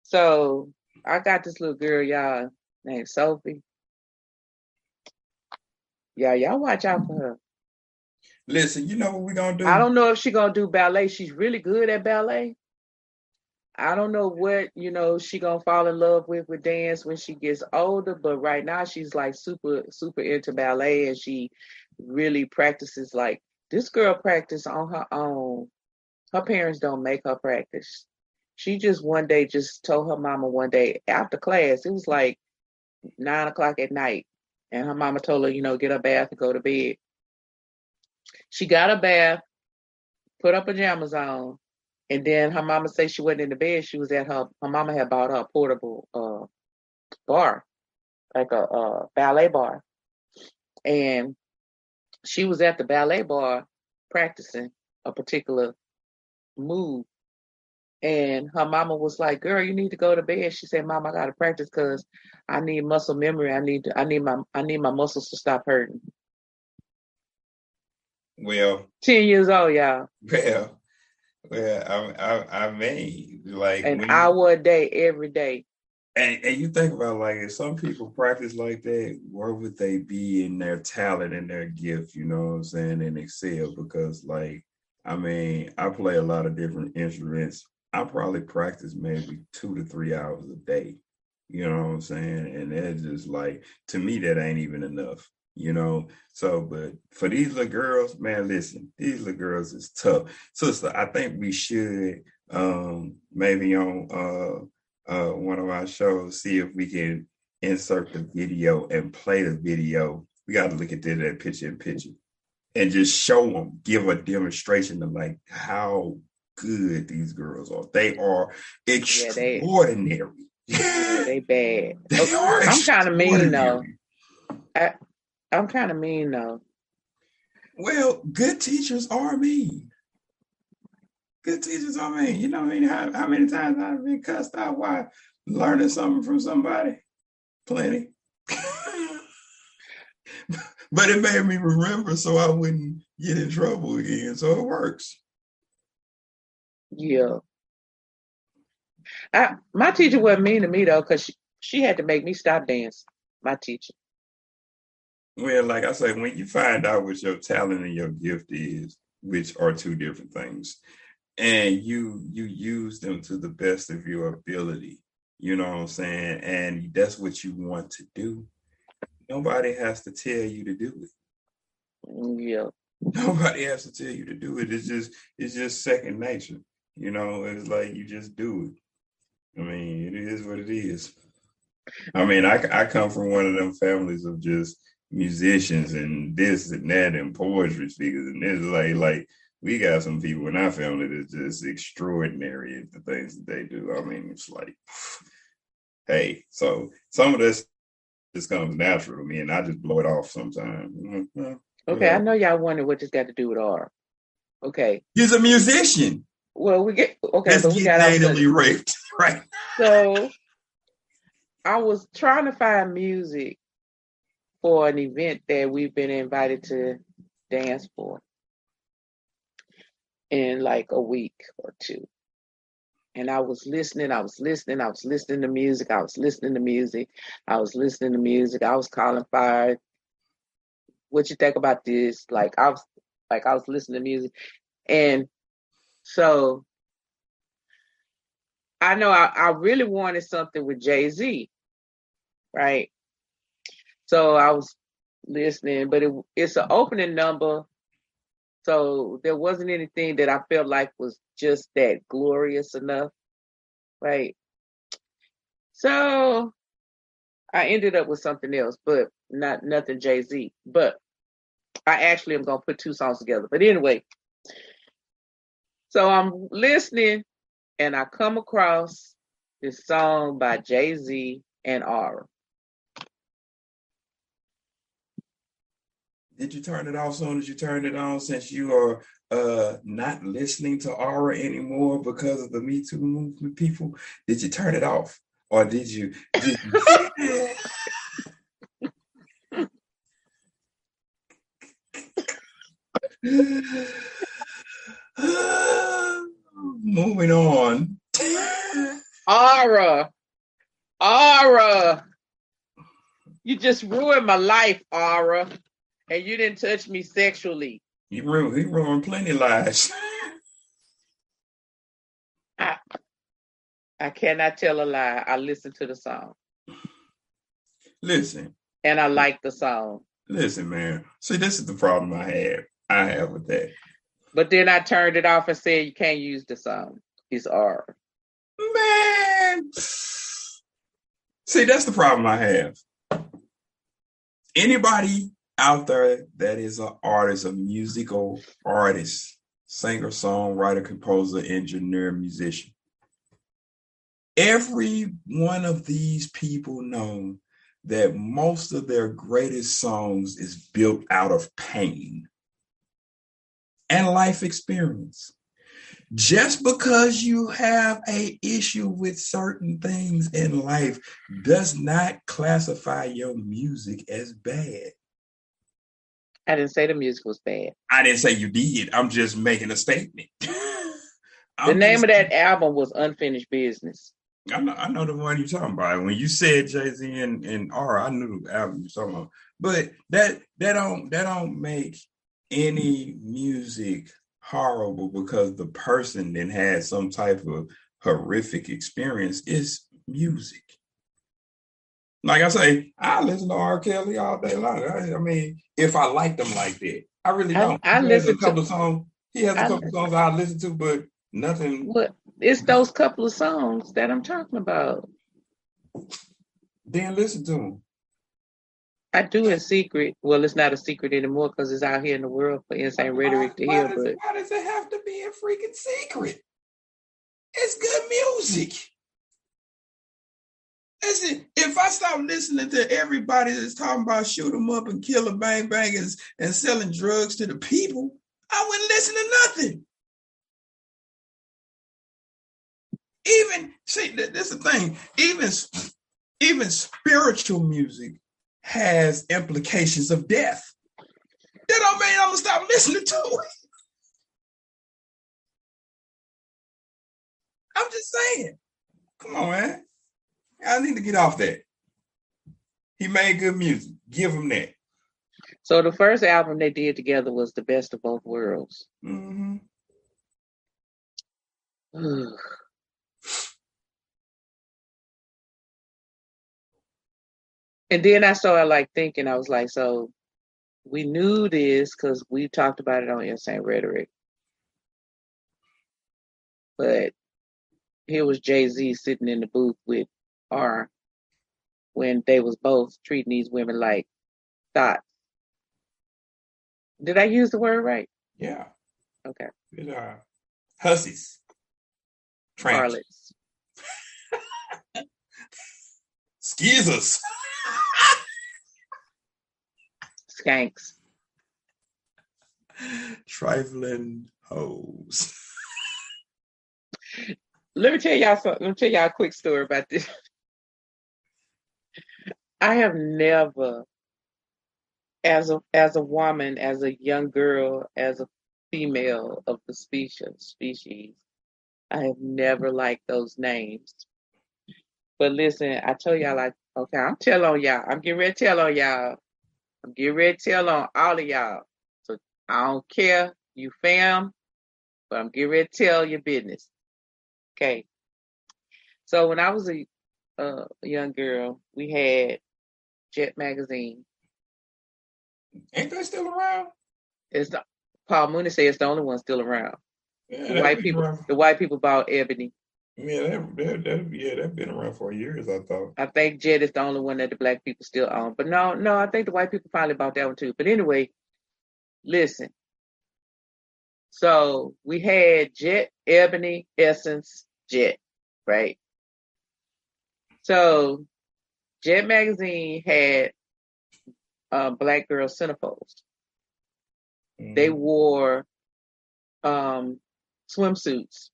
So I got this little girl, y'all, named Sophie. Yeah, y'all watch out for her. Listen, you know what we're gonna do? I don't know if she's gonna do ballet. She's really good at ballet. I don't know what you know she gonna fall in love with with dance when she gets older, but right now she's like super super into ballet and she really practices like this girl practice on her own. Her parents don't make her practice. She just one day just told her mama one day after class, it was like nine o'clock at night, and her mama told her, you know, get a bath and go to bed. She got a bath, put her pajamas on, and then her mama said she wasn't in the bed. She was at her. Her mama had bought her a portable uh, bar, like a, a ballet bar, and she was at the ballet bar practicing a particular move. And her mama was like, "Girl, you need to go to bed." She said, "Mom, I gotta practice because I need muscle memory. I need to, I need my I need my muscles to stop hurting." Well, ten years old, y'all. Well, well, I, I, I mean, like an hour you, a day, every day. And, and you think about like if some people practice like that, where would they be in their talent and their gift? You know what I'm saying? And excel because, like, I mean, I play a lot of different instruments. I probably practice maybe two to three hours a day. You know what I'm saying? And that's just like to me that ain't even enough you know. So, but for these little girls, man, listen, these little girls is tough. Sister, I think we should um maybe on uh uh one of our shows see if we can insert the video and play the video. We got to look at that, picture in picture and just show them, give a demonstration of like how good these girls are. They are extraordinary. Yeah, they, they bad. they oh, are I'm kind of mean though. I, I'm kind of mean though. Well, good teachers are mean. Good teachers are mean. You know, I mean, how, how many times I've been cussed out while learning something from somebody? Plenty. but it made me remember so I wouldn't get in trouble again. So it works. Yeah. I, my teacher wasn't mean to me though, because she, she had to make me stop dancing. My teacher. Well, like I say, when you find out what your talent and your gift is, which are two different things, and you you use them to the best of your ability, you know what I'm saying, and that's what you want to do. Nobody has to tell you to do it. Mm, yeah. Nobody has to tell you to do it. It's just it's just second nature. You know, it's like you just do it. I mean, it is what it is. I mean, I I come from one of them families of just musicians and this and that and poetry speakers and this like like we got some people in our family that's just extraordinary at the things that they do. I mean, it's like, hey, so some of this just comes natural to me, and I just blow it off sometimes. Mm-hmm. Okay, yeah. I know y'all wonder what this got to do with R. Okay, he's a musician. Well, we get okay, but we got natally raped, right? So I was trying to find music for an event that we've been invited to dance for in like a week or two. And I was listening, I was listening, I was listening to music, I was listening to music, I was listening to music, I was calling fire. What you think about this? Like I was like I was listening to music. And so I know I, I really wanted something with Jay-Z, right? So I was listening, but it, it's an opening number. So there wasn't anything that I felt like was just that glorious enough. Right. So I ended up with something else, but not nothing Jay Z. But I actually am gonna put two songs together. But anyway, so I'm listening and I come across this song by Jay Z and Aura. Did you turn it off as soon as you turned it on since you are uh not listening to Aura anymore because of the Me Too movement people? Did you turn it off? or did you? Did you Moving on. Aura. Aura. You just ruined my life, Aura. And you didn't touch me sexually. He ruined, he ruined plenty lives. I, I cannot tell a lie. I listened to the song. Listen. And I like the song. Listen, man. See, this is the problem I have. I have with that. But then I turned it off and said you can't use the song. It's R. Man. See, that's the problem I have. Anybody out there that is an artist, a musical artist, singer, songwriter, composer, engineer, musician. Every one of these people know that most of their greatest songs is built out of pain and life experience. Just because you have a issue with certain things in life does not classify your music as bad. I didn't say the music was bad. I didn't say you did. I'm just making a statement. the name just, of that album was Unfinished Business. I know, I know the one you're talking about. When you said Jay Z and, and R, I knew the album you're talking about. But that that don't that don't make any music horrible because the person then had some type of horrific experience is music. Like I say, I listen to R. Kelly all day long. I, I mean, if I like them like that, I really don't. I, I listen a couple to, of songs. He has a couple of songs I listen to, but nothing. What? It's those couple of songs that I'm talking about. Then listen to them. I do in secret. Well, it's not a secret anymore because it's out here in the world for insane rhetoric to hear. But why does it have to be a freaking secret? It's good music. Listen, if I stop listening to everybody that's talking about shoot them up and kill them, bang bangers and selling drugs to the people, I wouldn't listen to nothing. Even see, this is the thing. Even even spiritual music has implications of death. That don't mean I'm gonna stop listening to it. I'm just saying. Come on, man. I need to get off that. He made good music. Give him that. So the first album they did together was the best of both worlds. Mm-hmm. And then I started like thinking, I was like, so we knew this because we talked about it on Insane Rhetoric. But here was Jay Z sitting in the booth with R when they was both treating these women like thoughts. Did I use the word right? Yeah. Okay. Good uh, Hussies. Harlots. Skeezers. Skanks. Trifling hoes. Let me tell y'all something. Let me tell y'all a quick story about this. I have never, as a as a woman, as a young girl, as a female of the species, species, I have never liked those names. But listen, I tell y'all like, okay, I'm telling on y'all. I'm getting ready to tell on y'all. I'm getting ready to tell on all of y'all. So I don't care, you fam, but I'm getting ready to tell your business. Okay. So when I was a, a young girl, we had Jet magazine. Ain't that still around? It's the, Paul Mooney says it's the only one still around. Yeah, the white people, around. the white people bought Ebony. Yeah, that, that, that, yeah, that's been around for years. I thought. I think Jet is the only one that the black people still own, but no, no, I think the white people finally bought that one too. But anyway, listen. So we had Jet, Ebony, Essence, Jet, right? So Jet magazine had uh, black girl centerfolds. Mm. They wore um, swimsuits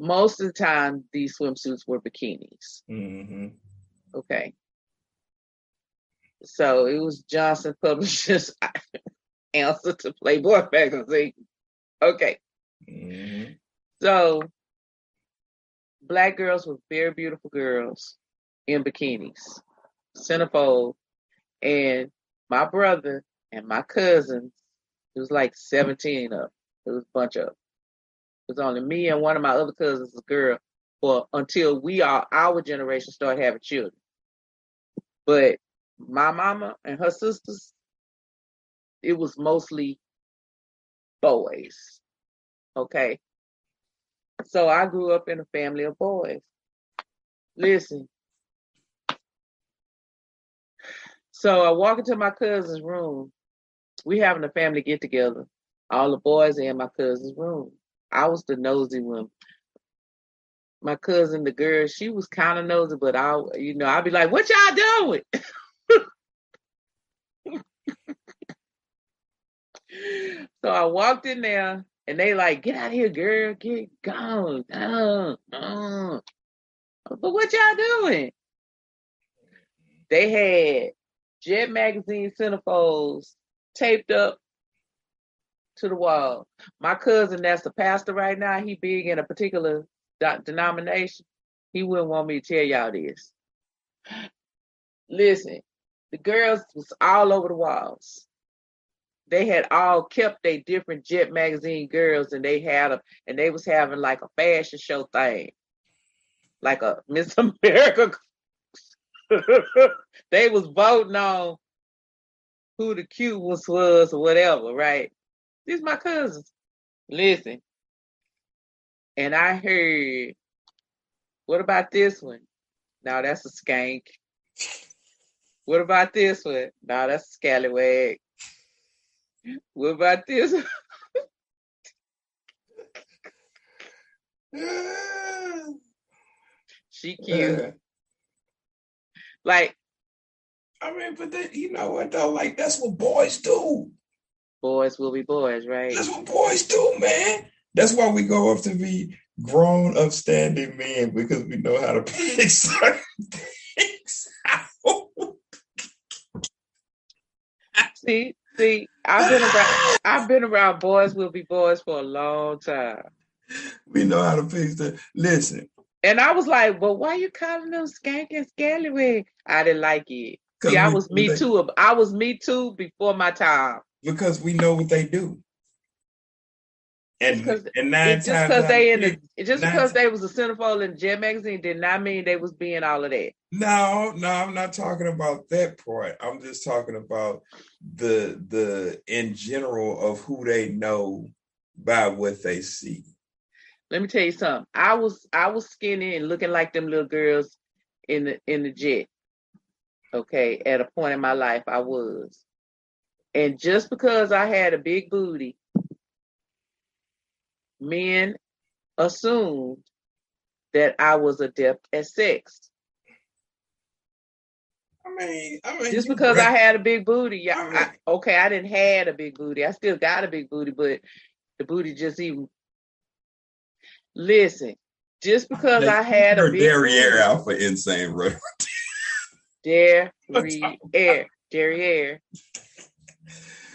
most of the time these swimsuits were bikinis. Mm-hmm. Okay. So it was Johnson Publishers answer to Playboy magazine. Okay. Mm-hmm. So black girls were very beautiful girls in bikinis, centerfold, and my brother and my cousins, it was like 17 of. It was a bunch of was only me and one of my other cousins, a girl, for until we are our generation started having children. But my mama and her sisters, it was mostly boys. Okay. So I grew up in a family of boys. Listen. So I walk into my cousin's room. We having a family get together. All the boys in my cousin's room. I was the nosy one. My cousin, the girl, she was kind of nosy, but I, you know, I'd be like, "What y'all doing?" so I walked in there and they like, get out of here, girl, get gone, gone, gone. But what y'all doing? They had Jet Magazine centerfolds taped up to the wall. My cousin, that's the pastor right now, he big in a particular denomination. He wouldn't want me to tell y'all this. Listen, the girls was all over the walls they had all kept their different Jet magazine girls, and they had a and they was having like a fashion show thing, like a Miss America. they was voting on who the cute was was or whatever, right? These my cousins. Listen, and I heard, what about this one? Now that's a skank. What about this one? Now that's a scallywag. What about this? she cute. Like, I mean, but then, you know what though? Like that's what boys do. Boys will be boys, right? That's what boys do, man. That's why we go up to be grown, upstanding men because we know how to pick certain things See, see, I've been around. I've been around boys will be boys for a long time. We know how to fix that. Listen. And I was like, "Well, why you calling them skank and scallywag?" I didn't like it. See, I was me too. I was me too before my time. Because we know what they do. And, and nine just because they in the just because they was a centerfold in Jet magazine did not mean they was being all of that. No, no, I'm not talking about that part. I'm just talking about the the in general of who they know by what they see. Let me tell you something. I was I was skinny and looking like them little girls in the in the jet. Okay, at a point in my life I was. And just because I had a big booty men assumed that I was adept at sex. I mean, I mean, just because right. I had a big booty, yeah. I mean, I, okay, I didn't had a big booty. I still got a big booty, but the booty just even. Listen, just because I had a big derriere booty, alpha insane right? derriere, derriere,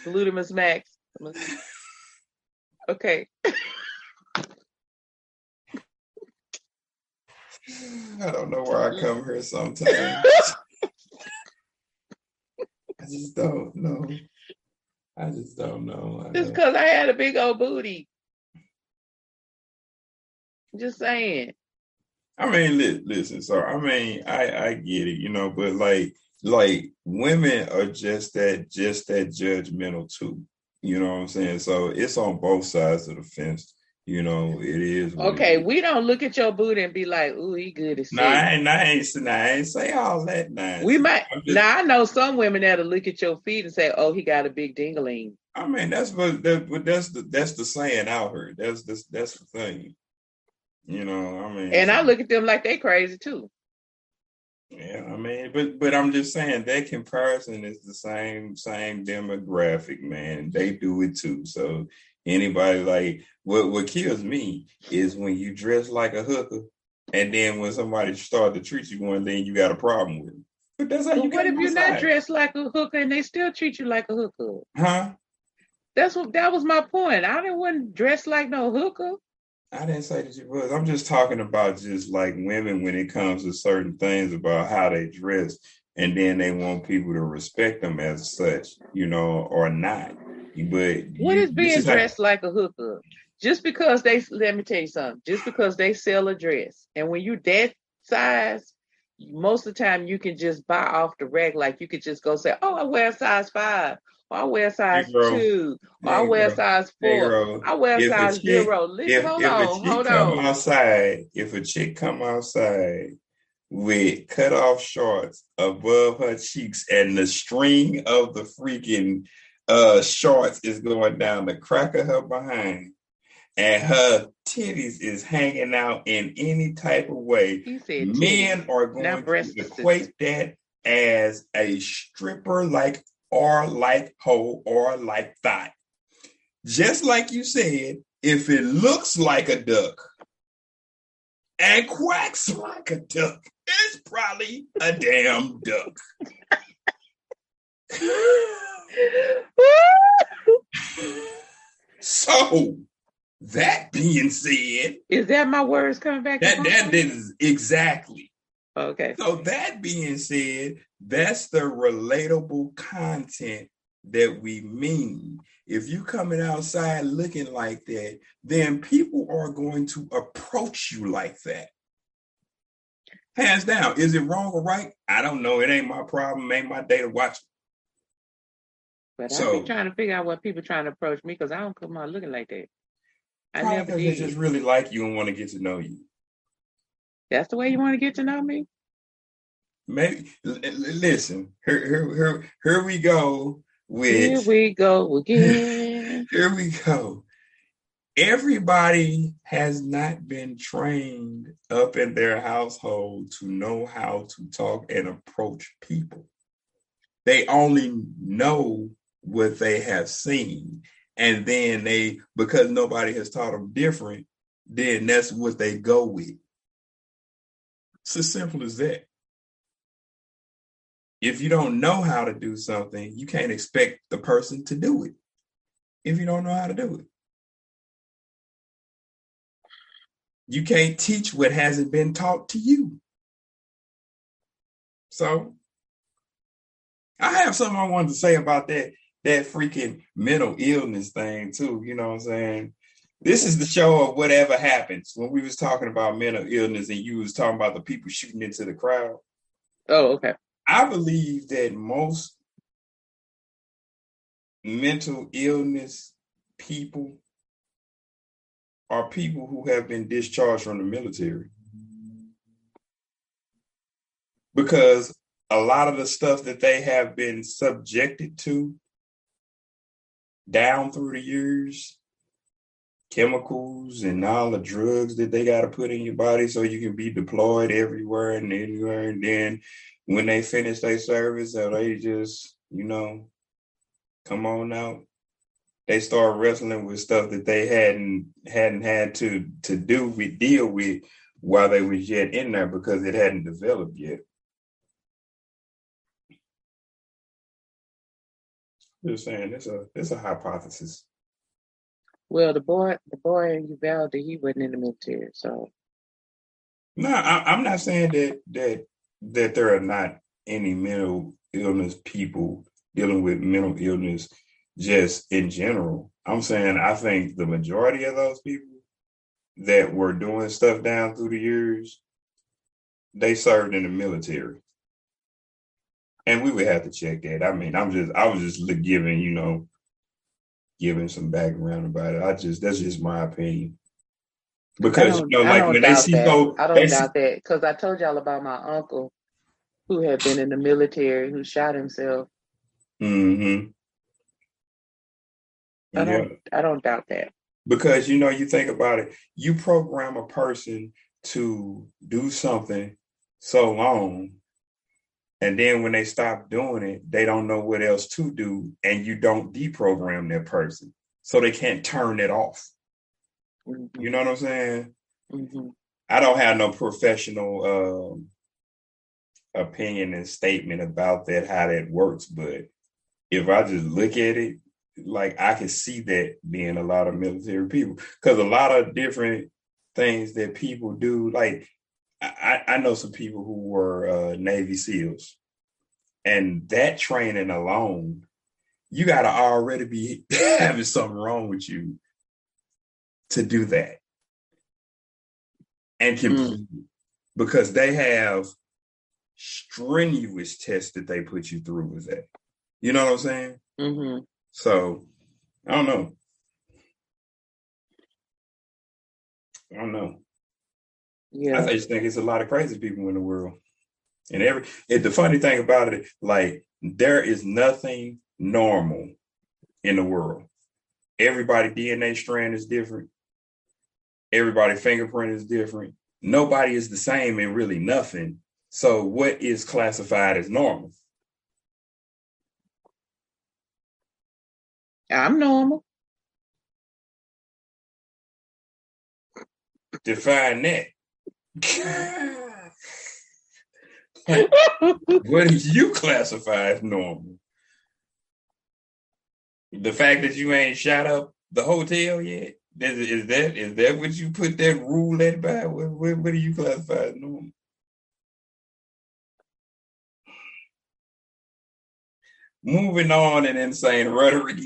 glutamus max. Okay. I don't know where I come here sometimes. I just don't know. I just don't know. Just because I had a big old booty. Just saying. I mean, li- listen. So I mean, I I get it, you know, but like like women are just that just that judgmental too. You know what I'm saying? So it's on both sides of the fence. You know, it is. Okay, we don't look at your booty and be like, "Ooh, he good as nah, I ain't, I ain't, nah, I ain't say all that. Nah. We might. Just, now I know some women that'll look at your feet and say, "Oh, he got a big dingling." I mean, that's what that, that's the that's the saying out here. That's the that's the thing. You know, I mean, and I look at them like they crazy too. Yeah, I mean, but but I'm just saying that comparison is the same same demographic, man. They do it too. So Anybody like what what kills me is when you dress like a hooker, and then when somebody start to treat you one thing, you got a problem with it. But that's how But you what get if you're not dressed like a hooker and they still treat you like a hooker? Huh? That's what that was my point. I didn't want to dress like no hooker. I didn't say that you was. I'm just talking about just like women when it comes to certain things about how they dress, and then they want people to respect them as such, you know, or not. But What you- is being how- dressed like a hooker? Just because they let me tell you something. Just because they sell a dress, and when you that size, most of the time you can just buy off the rack. Like you could just go say, "Oh, I wear a size five, I wear size Negro. two, I wear size four, Negro, I wear if size chick- zero. Listen, if, hold if a on, chick hold come on. outside, if a chick come outside with cut off shorts above her cheeks and the string of the freaking uh shorts is going down the crack of her behind and her titties is hanging out in any type of way, men are going to equate that as a stripper like or like hoe or like thigh. Just like you said, if it looks like a duck and quacks like a duck, it's probably a damn duck. so that being said, Is that my words coming back? that that is exactly. Okay. So that being said, that's the relatable content that we mean. If you coming outside looking like that, then people are going to approach you like that. Hands down. Is it wrong or right? I don't know. It ain't my problem. Ain't my day to watch. But I So- be trying to figure out what people trying to approach me because I don't come out looking like that. I never 'cause they just really like you and want to get to know you. That's the way you want to get to know me. Maybe l- l- listen. Here, here, here, here we go with Here we go again. Here we go. Everybody has not been trained up in their household to know how to talk and approach people. They only know what they have seen. And then they, because nobody has taught them different, then that's what they go with. It's as simple as that. If you don't know how to do something, you can't expect the person to do it if you don't know how to do it. You can't teach what hasn't been taught to you. So I have something I wanted to say about that that freaking mental illness thing too. You know what I'm saying? This is the show of whatever happens. When we was talking about mental illness and you was talking about the people shooting into the crowd. Oh, okay. I believe that most mental illness people are people who have been discharged from the military. Because a lot of the stuff that they have been subjected to down through the years, chemicals and all the drugs that they got to put in your body so you can be deployed everywhere and anywhere. And then when they finish their service, so they just, you know, come on out. They start wrestling with stuff that they hadn't hadn't had to to do with deal with while they was yet in there because it hadn't developed yet. Just saying, it's a it's a hypothesis. Well, the boy, the boy in Uvalde, he wasn't in the military, so No, I, I'm not saying that that that there are not any mental illness people dealing with mental illness just in general. I'm saying I think the majority of those people that were doing stuff down through the years, they served in the military. And we would have to check that. I mean, I'm just I was just giving, you know, giving some background about it. I just that's just my opinion. Because you know, like when they see that. go, I don't see, doubt that because I told y'all about my uncle who had been in the military who shot himself. hmm I Yeah, don't, I don't doubt that. because you know, you think about it, you program a person to do something so long, and then when they stop doing it, they don't know what else to do, and you don't deprogram that person. so they can't turn it off. Mhm. You know what I'm saying? Mhm. I don't have no professional um, opinion and statement about that, how that works. But if I just look at it, like I can see that being a lot of military people, because a lot of different things that people do, like I, I know some people who were uh, Navy SEALs, and that training alone, you got to already be having something wrong with you to do that and complete it. because they have strenuous tests that they put you through with that. You know what I'm saying? Mhm. So I don't know. I don't know. Yeah. I just think it's a lot of crazy people in the world. And every and the funny thing about it, like there is nothing normal in the world. Everybody DNA strand is different. Everybody fingerprint is different. Nobody is the same in really nothing. So what is classified as normal? I'm normal. Define that. What do you classify as normal? The fact that you ain't shot up the hotel yet? Is, is that is that what you put that rule at by? What, what, what do you classify as normal? Moving on and insane rhetoric.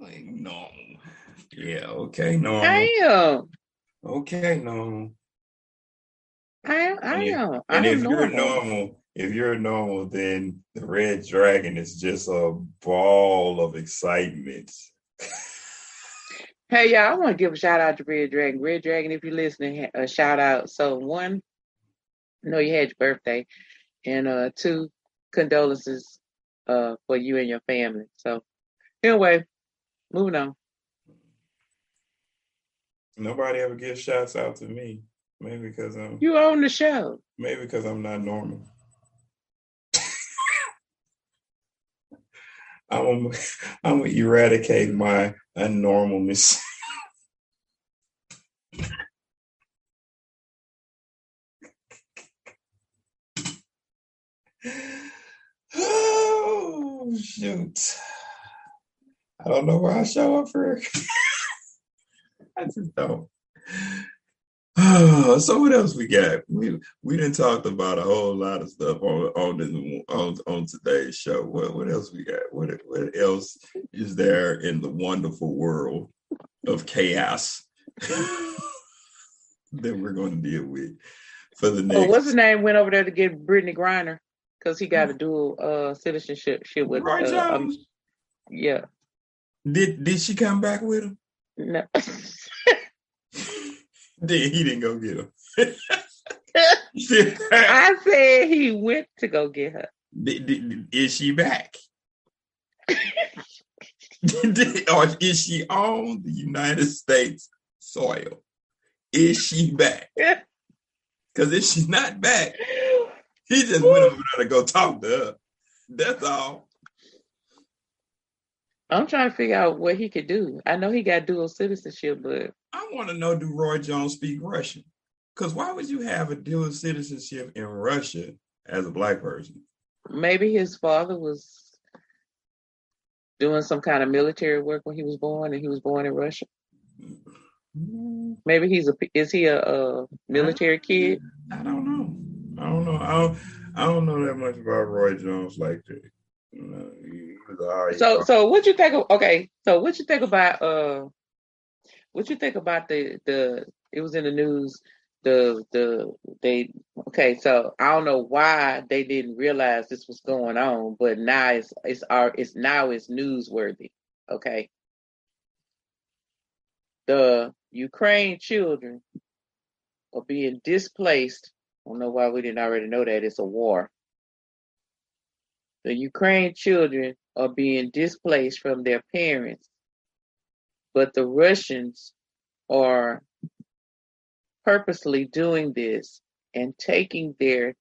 normal. Yeah, okay. I am. Okay, normal. I I And if- am. And if you're normal. normal, if you're normal, then the red dragon is just a ball of excitement. Hey, y'all, I want to give a shout out to Red Dragon. Red Dragon, if you're listening, a shout out. So, one, I know you had your birthday, and uh, two, condolences uh, for you and your family. So, anyway, moving on. Nobody ever gives shouts out to me. Maybe because I'm You own the show. maybe because I'm not normal. I'm gonna, I'm gonna eradicate my unnormalness. oh shoot! I don't know where I show up for. I just don't. so what else we got? We we didn't talk about a whole lot of stuff on on this on, on today's show. What what else we got? What what else is there in the wonderful world of chaos that we're going to deal with for the Oh, next? what's his name? Went over there to get Brittney Griner because he got a dual uh, citizenship shit with. Roy Uh, um, yeah. Did did she come back with him? No. Did he didn't go get him? I said he went to go get her. Is she back? or is she on the United States soil? Is she back? Because if she's not back, he just went over there to go talk to her. That's all. I'm trying to figure out what he could do. I know he got dual citizenship, but I want to know do Roy Jones speak Russian? Because why would you have a dual citizenship in Russia as a black person? maybe his father was doing some kind of military work when he was born, and he was born in Russia. Maybe he's a is he a, a military kid? I don't know. I don't know. I don't, I don't know that much about Roy Jones like that. You know, he was all right. So so what you think of okay, so what you think about uh what you think about the the it was in the news the the they okay so I don't know why they didn't realize this was going on but now it's it's our it's now it's newsworthy okay? The Ukraine children are being displaced. I don't know why we didn't already know that it's a war the Ukraine children are being displaced from their parents, but the Russians are purposely doing this and taking their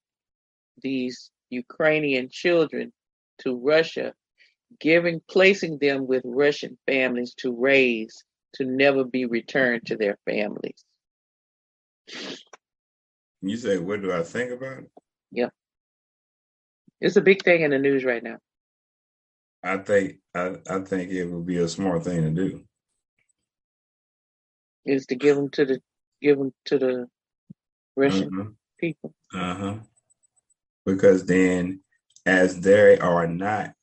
these Ukrainian children to Russia giving placing them with Russian families to raise to never be returned to their families. You say, what do I think about it? Yep. It's a big thing in the news right now. I think I, I think it would be a smart thing to do. Is to give them to the give them to the Russian Mhm. people. Uh-huh. Because then as they are not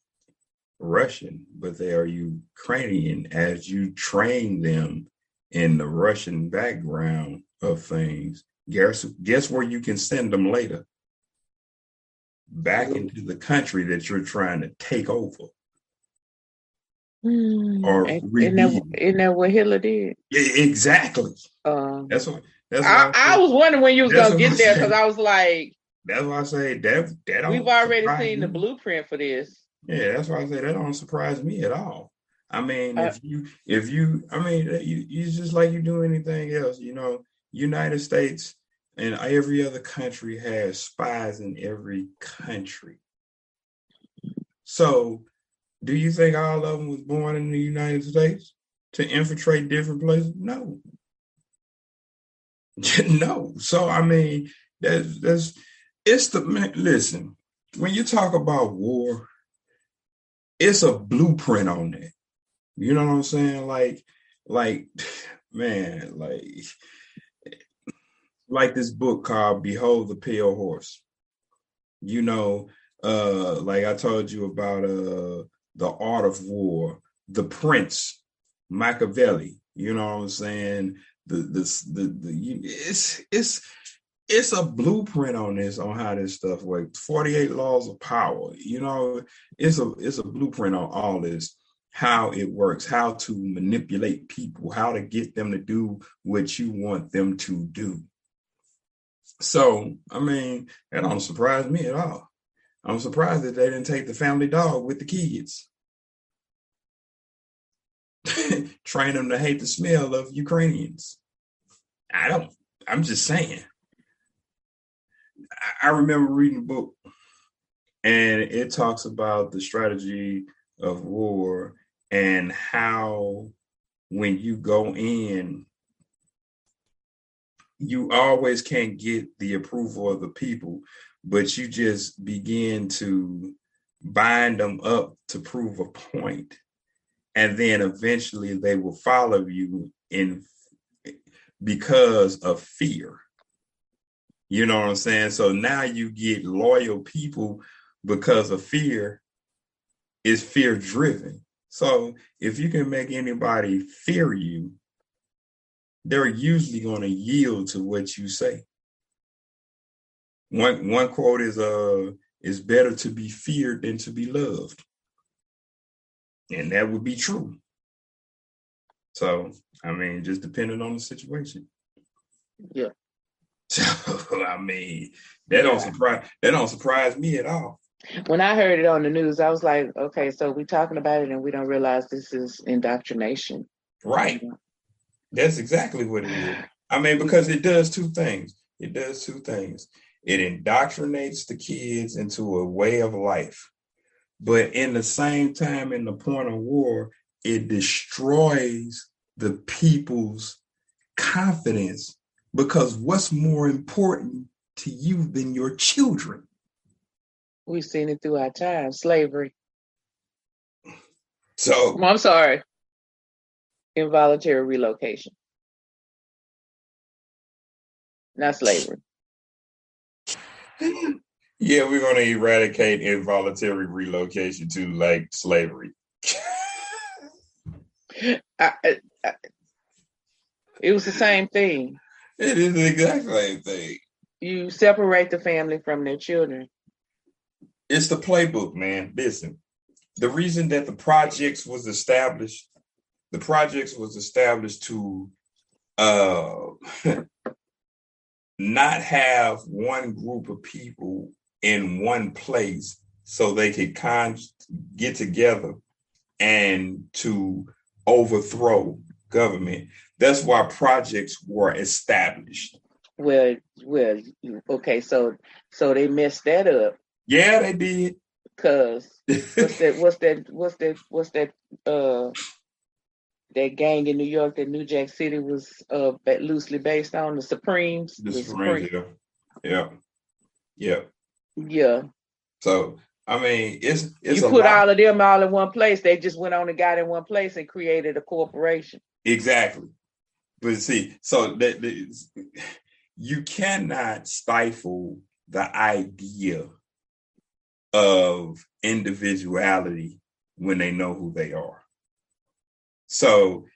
Russian, but they are Ukrainian, as you train them in the Russian background of things, guess guess where you can send them later? Back into the country that you're trying to take over. Or isn't, that, isn't that what Hitler did? Yeah, exactly. Uh, That's what that's I, what I was wondering when you was gonna get there because I was like, that's why I say that that don't we've already surprise seen the blueprint for this. Yeah, that's why I say that don't surprise me at all. I mean, Uh, if you if you I mean you you just like you do anything else, you know, United States and every other country has spies in every country. So do you think all of them was born in the United States to infiltrate different places? No. no. So I mean, that's that's it's the man, listen, when you talk about war, it's a blueprint on that. You know what I'm saying? Like, like, man, like, like this book called Behold the Pale Horse. You know, uh, like I told you about uh the art of war, the prince, Machiavelli, you know what I'm saying? The this the the it's it's it's a blueprint on this on how this stuff works 48 laws of power you know it's a it's a blueprint on all this how it works how to manipulate people how to get them to do what you want them to do so i mean that don't surprise me at all. I'm surprised that they didn't take the family dog with the kids. Train them to hate the smell of ukrainians. I don't i'm just saying. I- remember reading a book and it talks about the strategy of war and how when you go in, you always can't get the approval of the people, but you just begin to bind them up to prove a point. And then eventually they will follow you in because of fear. You know what I'm saying? So now you get loyal people because of fear is fear driven. So if you can make anybody fear you, they're usually going to yield to what you say. One one quote is uh it's better to be feared than to be loved. And that would be true. So, I mean, just depending on the situation. Yeah. So I mean, that don't surprise that don't surprise me at all. When I heard it on the news, I was like, okay, so we're talking about it and we don't realize this is indoctrination. Right. That's exactly what it is. I mean, because it does two things. It does two things. It indoctrinates the kids into a way of life. But in the same time, in the point of war, it destroys the people's confidence because what's more important to you than your children? We've seen it through our time. Slavery. So I'm sorry. Involuntary relocation. Not slavery. yeah, we're gonna eradicate involuntary relocation to like slavery. I, I, I, it was the same thing. It is the exact same thing. You separate the family from their children. It's the playbook, man. Listen, the reason that the projects was established, the projects was established to uh not have one group of people in one place so they could con- get together and to overthrow government. That's why projects were established. Well, well, okay, so so they messed that up. Yeah, they did. Cause what's that? What's that? What's that? What's that? Uh, that gang in New York that New Jack City was uh loosely based on the Supremes. The, the Supremes, Supreme. yeah, yeah, yeah. So I mean, it's, it's you put lot. all of them all in one place. They just went on and got in one place and created a corporation. Exactly. But see, so that, that you cannot stifle the idea of individuality when they know who they are. So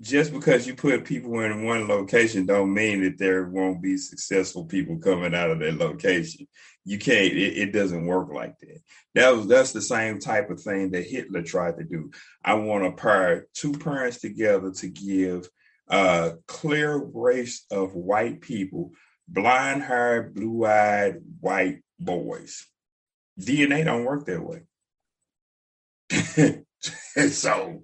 just because you put people in one location don't mean that there won't be successful people coming out of that location. You can't, it, it, doesn't work like that. That was that's the same type of thing that Hitler tried to do. I want to pair two parents together to give a clear race of white people, blind haired, blue eyed white boys. DNA don't work that way. so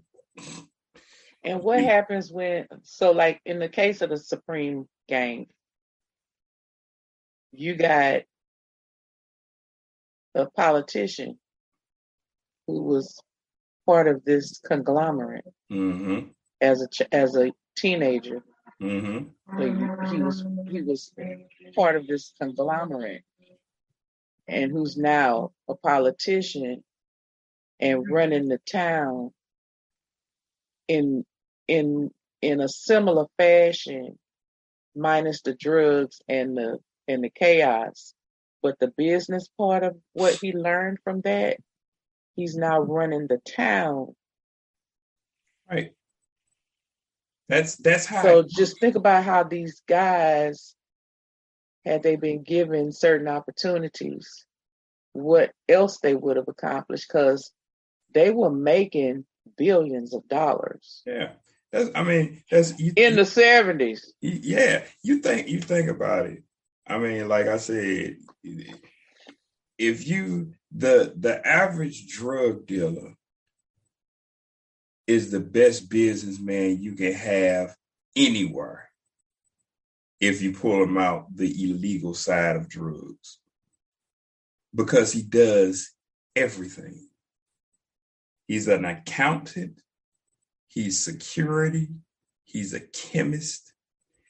and what happens when, so like in the case of the Supreme Gang, you got a politician who was part of this conglomerate mm-hmm. as a as a teenager. Mm-hmm. he was he was part of this conglomerate, and who's now a politician and running the town in in in a similar fashion, minus the drugs and the and the chaos. But the business part of what he learned from that, he's now running the town. Right. That's that's how. So just think about how these guys, had they been given certain opportunities, what else they would have accomplished because they were making billions of dollars. Yeah. That's, I mean, that's you, in the seventies. Yeah, you think you think about it. I mean, like I said, if you the the average drug dealer is the best businessman you can have anywhere if you pull him out the illegal side of drugs because he does everything. He's an accountant, he's security, he's a chemist,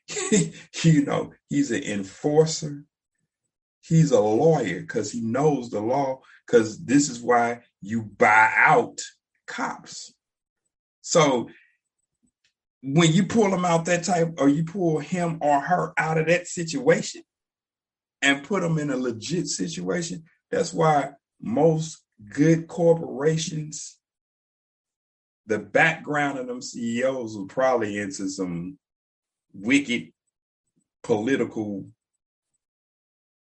you know, he's an enforcer, he's a lawyer because he knows the law, because this is why you buy out cops. So when you pull them out that type, or you pull him or her out of that situation and put them in a legit situation, that's why most good corporations the background of them CEOs was probably into some wicked political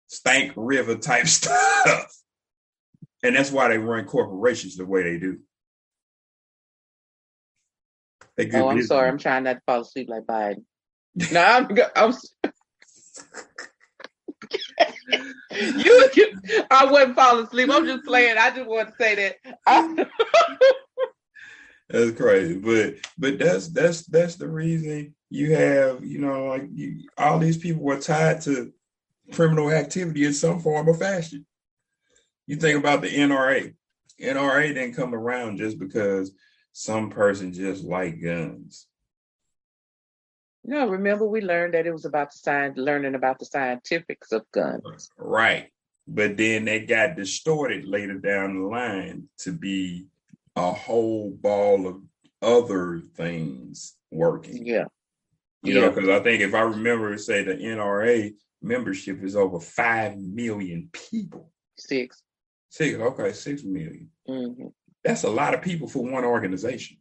stank river type stuff. And that's why they run corporations the way they do. They oh, I'm sorry. I'm trying not to fall asleep like Biden. no, I'm, I'm you, I wouldn't fall asleep. I'm just playing. I just want to say that. That's crazy, but but that's that's that's the reason you have you know like you, all these people were tied to criminal activity in some form or fashion. You think about the NRA. NRA didn't come around just because some person just like guns. No, remember we learned that it was about the science, learning about the scientifics of guns. Right, but then they got distorted later down the line to be a whole ball of other things working. Yeah. You yeah. know, because I think if I remember, say the NRA membership is over 5 million people. Six. Six, okay, 6 million. Mm-hmm. That's a lot of people for one organization.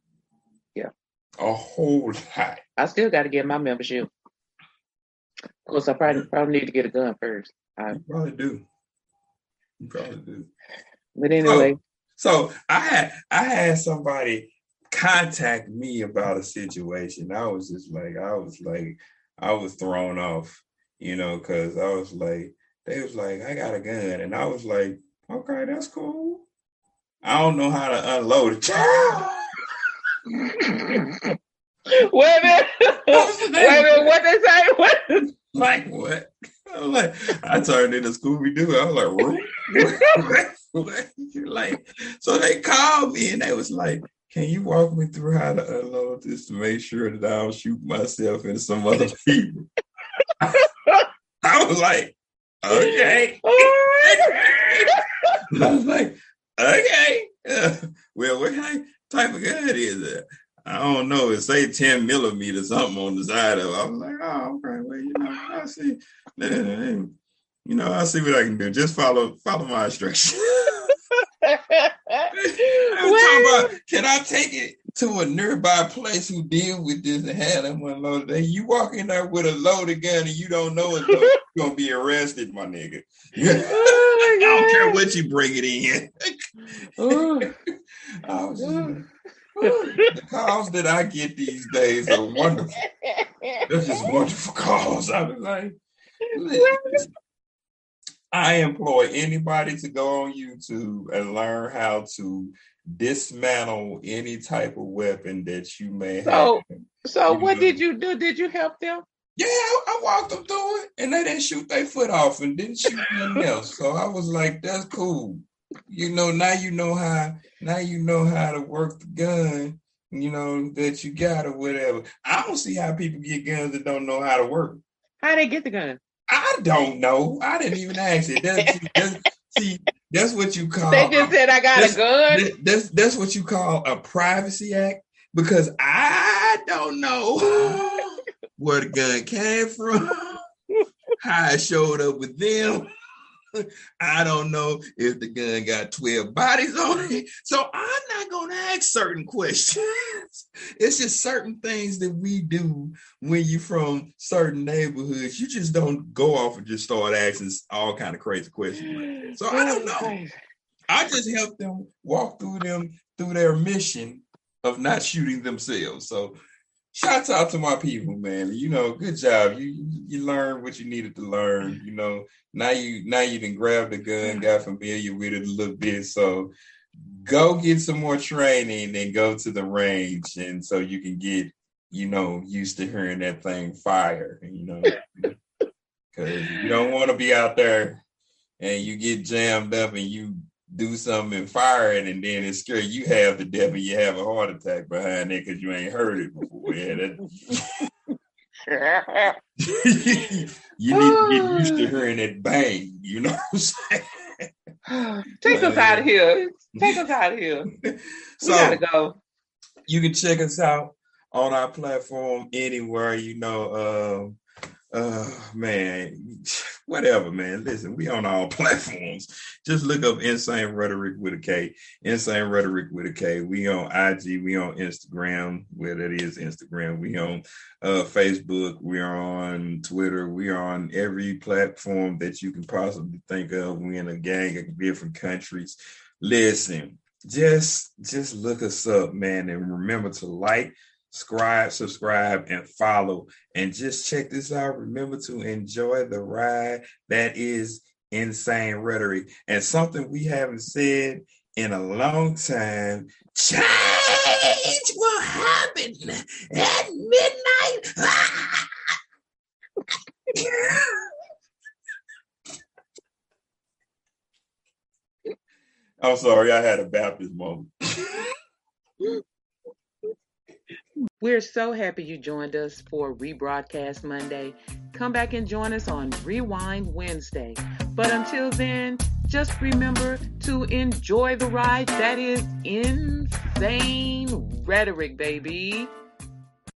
Yeah. A whole lot. I still got to get my membership. Of course, I probably probably need to get a gun first. I you probably do. You probably do. But anyway, so I had I had somebody contact me about a situation. I was just like, I was like, I was thrown off, you know, because I was like, they was like, I got a gun, and I was like, okay, that's cool. I don't know how to unload it. Wait a minute. Wait a minute. What they say? What? Like what? I'm like, I turned into Scooby Doo. I was like, what? like, so they called me and they was like, can you walk me through how to unload this to make sure that I don't shoot myself and some other people? I was like, okay. I was like, okay. well, what type of gun is it? I don't know. It say 10 millimeter something on the side of it. I was like, oh, okay. Well, you know, I see. You know, I'll see what I can do. Just follow follow my instructions. about, can I take it to a nearby place who deal with this and have them unloaded? And you walk in there with a loaded gun and you don't know it, you're gonna be arrested, my nigga. Oh my I don't care what you bring it in. Oh. just, the calls that I get these days are wonderful. They're just wonderful calls. I was like, I employ anybody to go on YouTube and learn how to dismantle any type of weapon that you may so, have. So, what know. did you do? Did you help them? Yeah, I, I, walked them through it, and they didn't shoot their foot off and didn't shoot nothing else. So I was like, "That's cool." You know, now you know how. Now you know how to work the gun. You know that you got or whatever. I don't see how people get guns that don't know how to work. How they get the gun? I don't know. I didn't even ask it. That's, that's, see, that's what you call. They just said I got a gun. That's that's what you call a privacy act because I don't know where the gun came from, how I showed up with them. I don't know if the gun got 12 bodies on it. So I'm not going to ask certain questions. It's just certain things that we do when you're from certain neighborhoods. You just don't go off and just start asking all kind of crazy questions. So I don't know. I just help them walk through them through their mission of not shooting themselves. So shouts out to my people, man. You know, good job. You you learned what you needed to learn. You know, now you now you can grab the gun, got familiar with it a little bit. So go get some more training and go to the range, and so you can get you know used to hearing that thing fire. You know, because you don't want to be out there and you get jammed up and you do something and fire it, and then it's scary. You have the death and you have a heart attack behind it because you ain't heard it before. Yeah, that, you need to get used to hearing that bang. You know what I'm saying? Take us out of here. Take us out of here. So, we gotta go. You can check us out on our platform anywhere. You know, uh, uh man, whatever, man. Listen, we on all platforms. Just look up Insane Rhetoric with a K. Insane Rhetoric with a K. We on IG, we on Instagram, where that is Instagram. We on uh Facebook, we are on Twitter, we are on every platform that you can possibly think of. We in a gang of different countries. Listen, just just look us up, man, and remember to like subscribe, subscribe, and follow. And just check this out. Remember to enjoy the ride that is insane rhetoric. And something we haven't said in a long time. Change will happen at midnight. I'm sorry, I had a Baptist moment. We're so happy you joined us for Rebroadcast Monday. Come back and join us on Rewind Wednesday. But until then, just remember to enjoy the ride that is insane rhetoric, baby.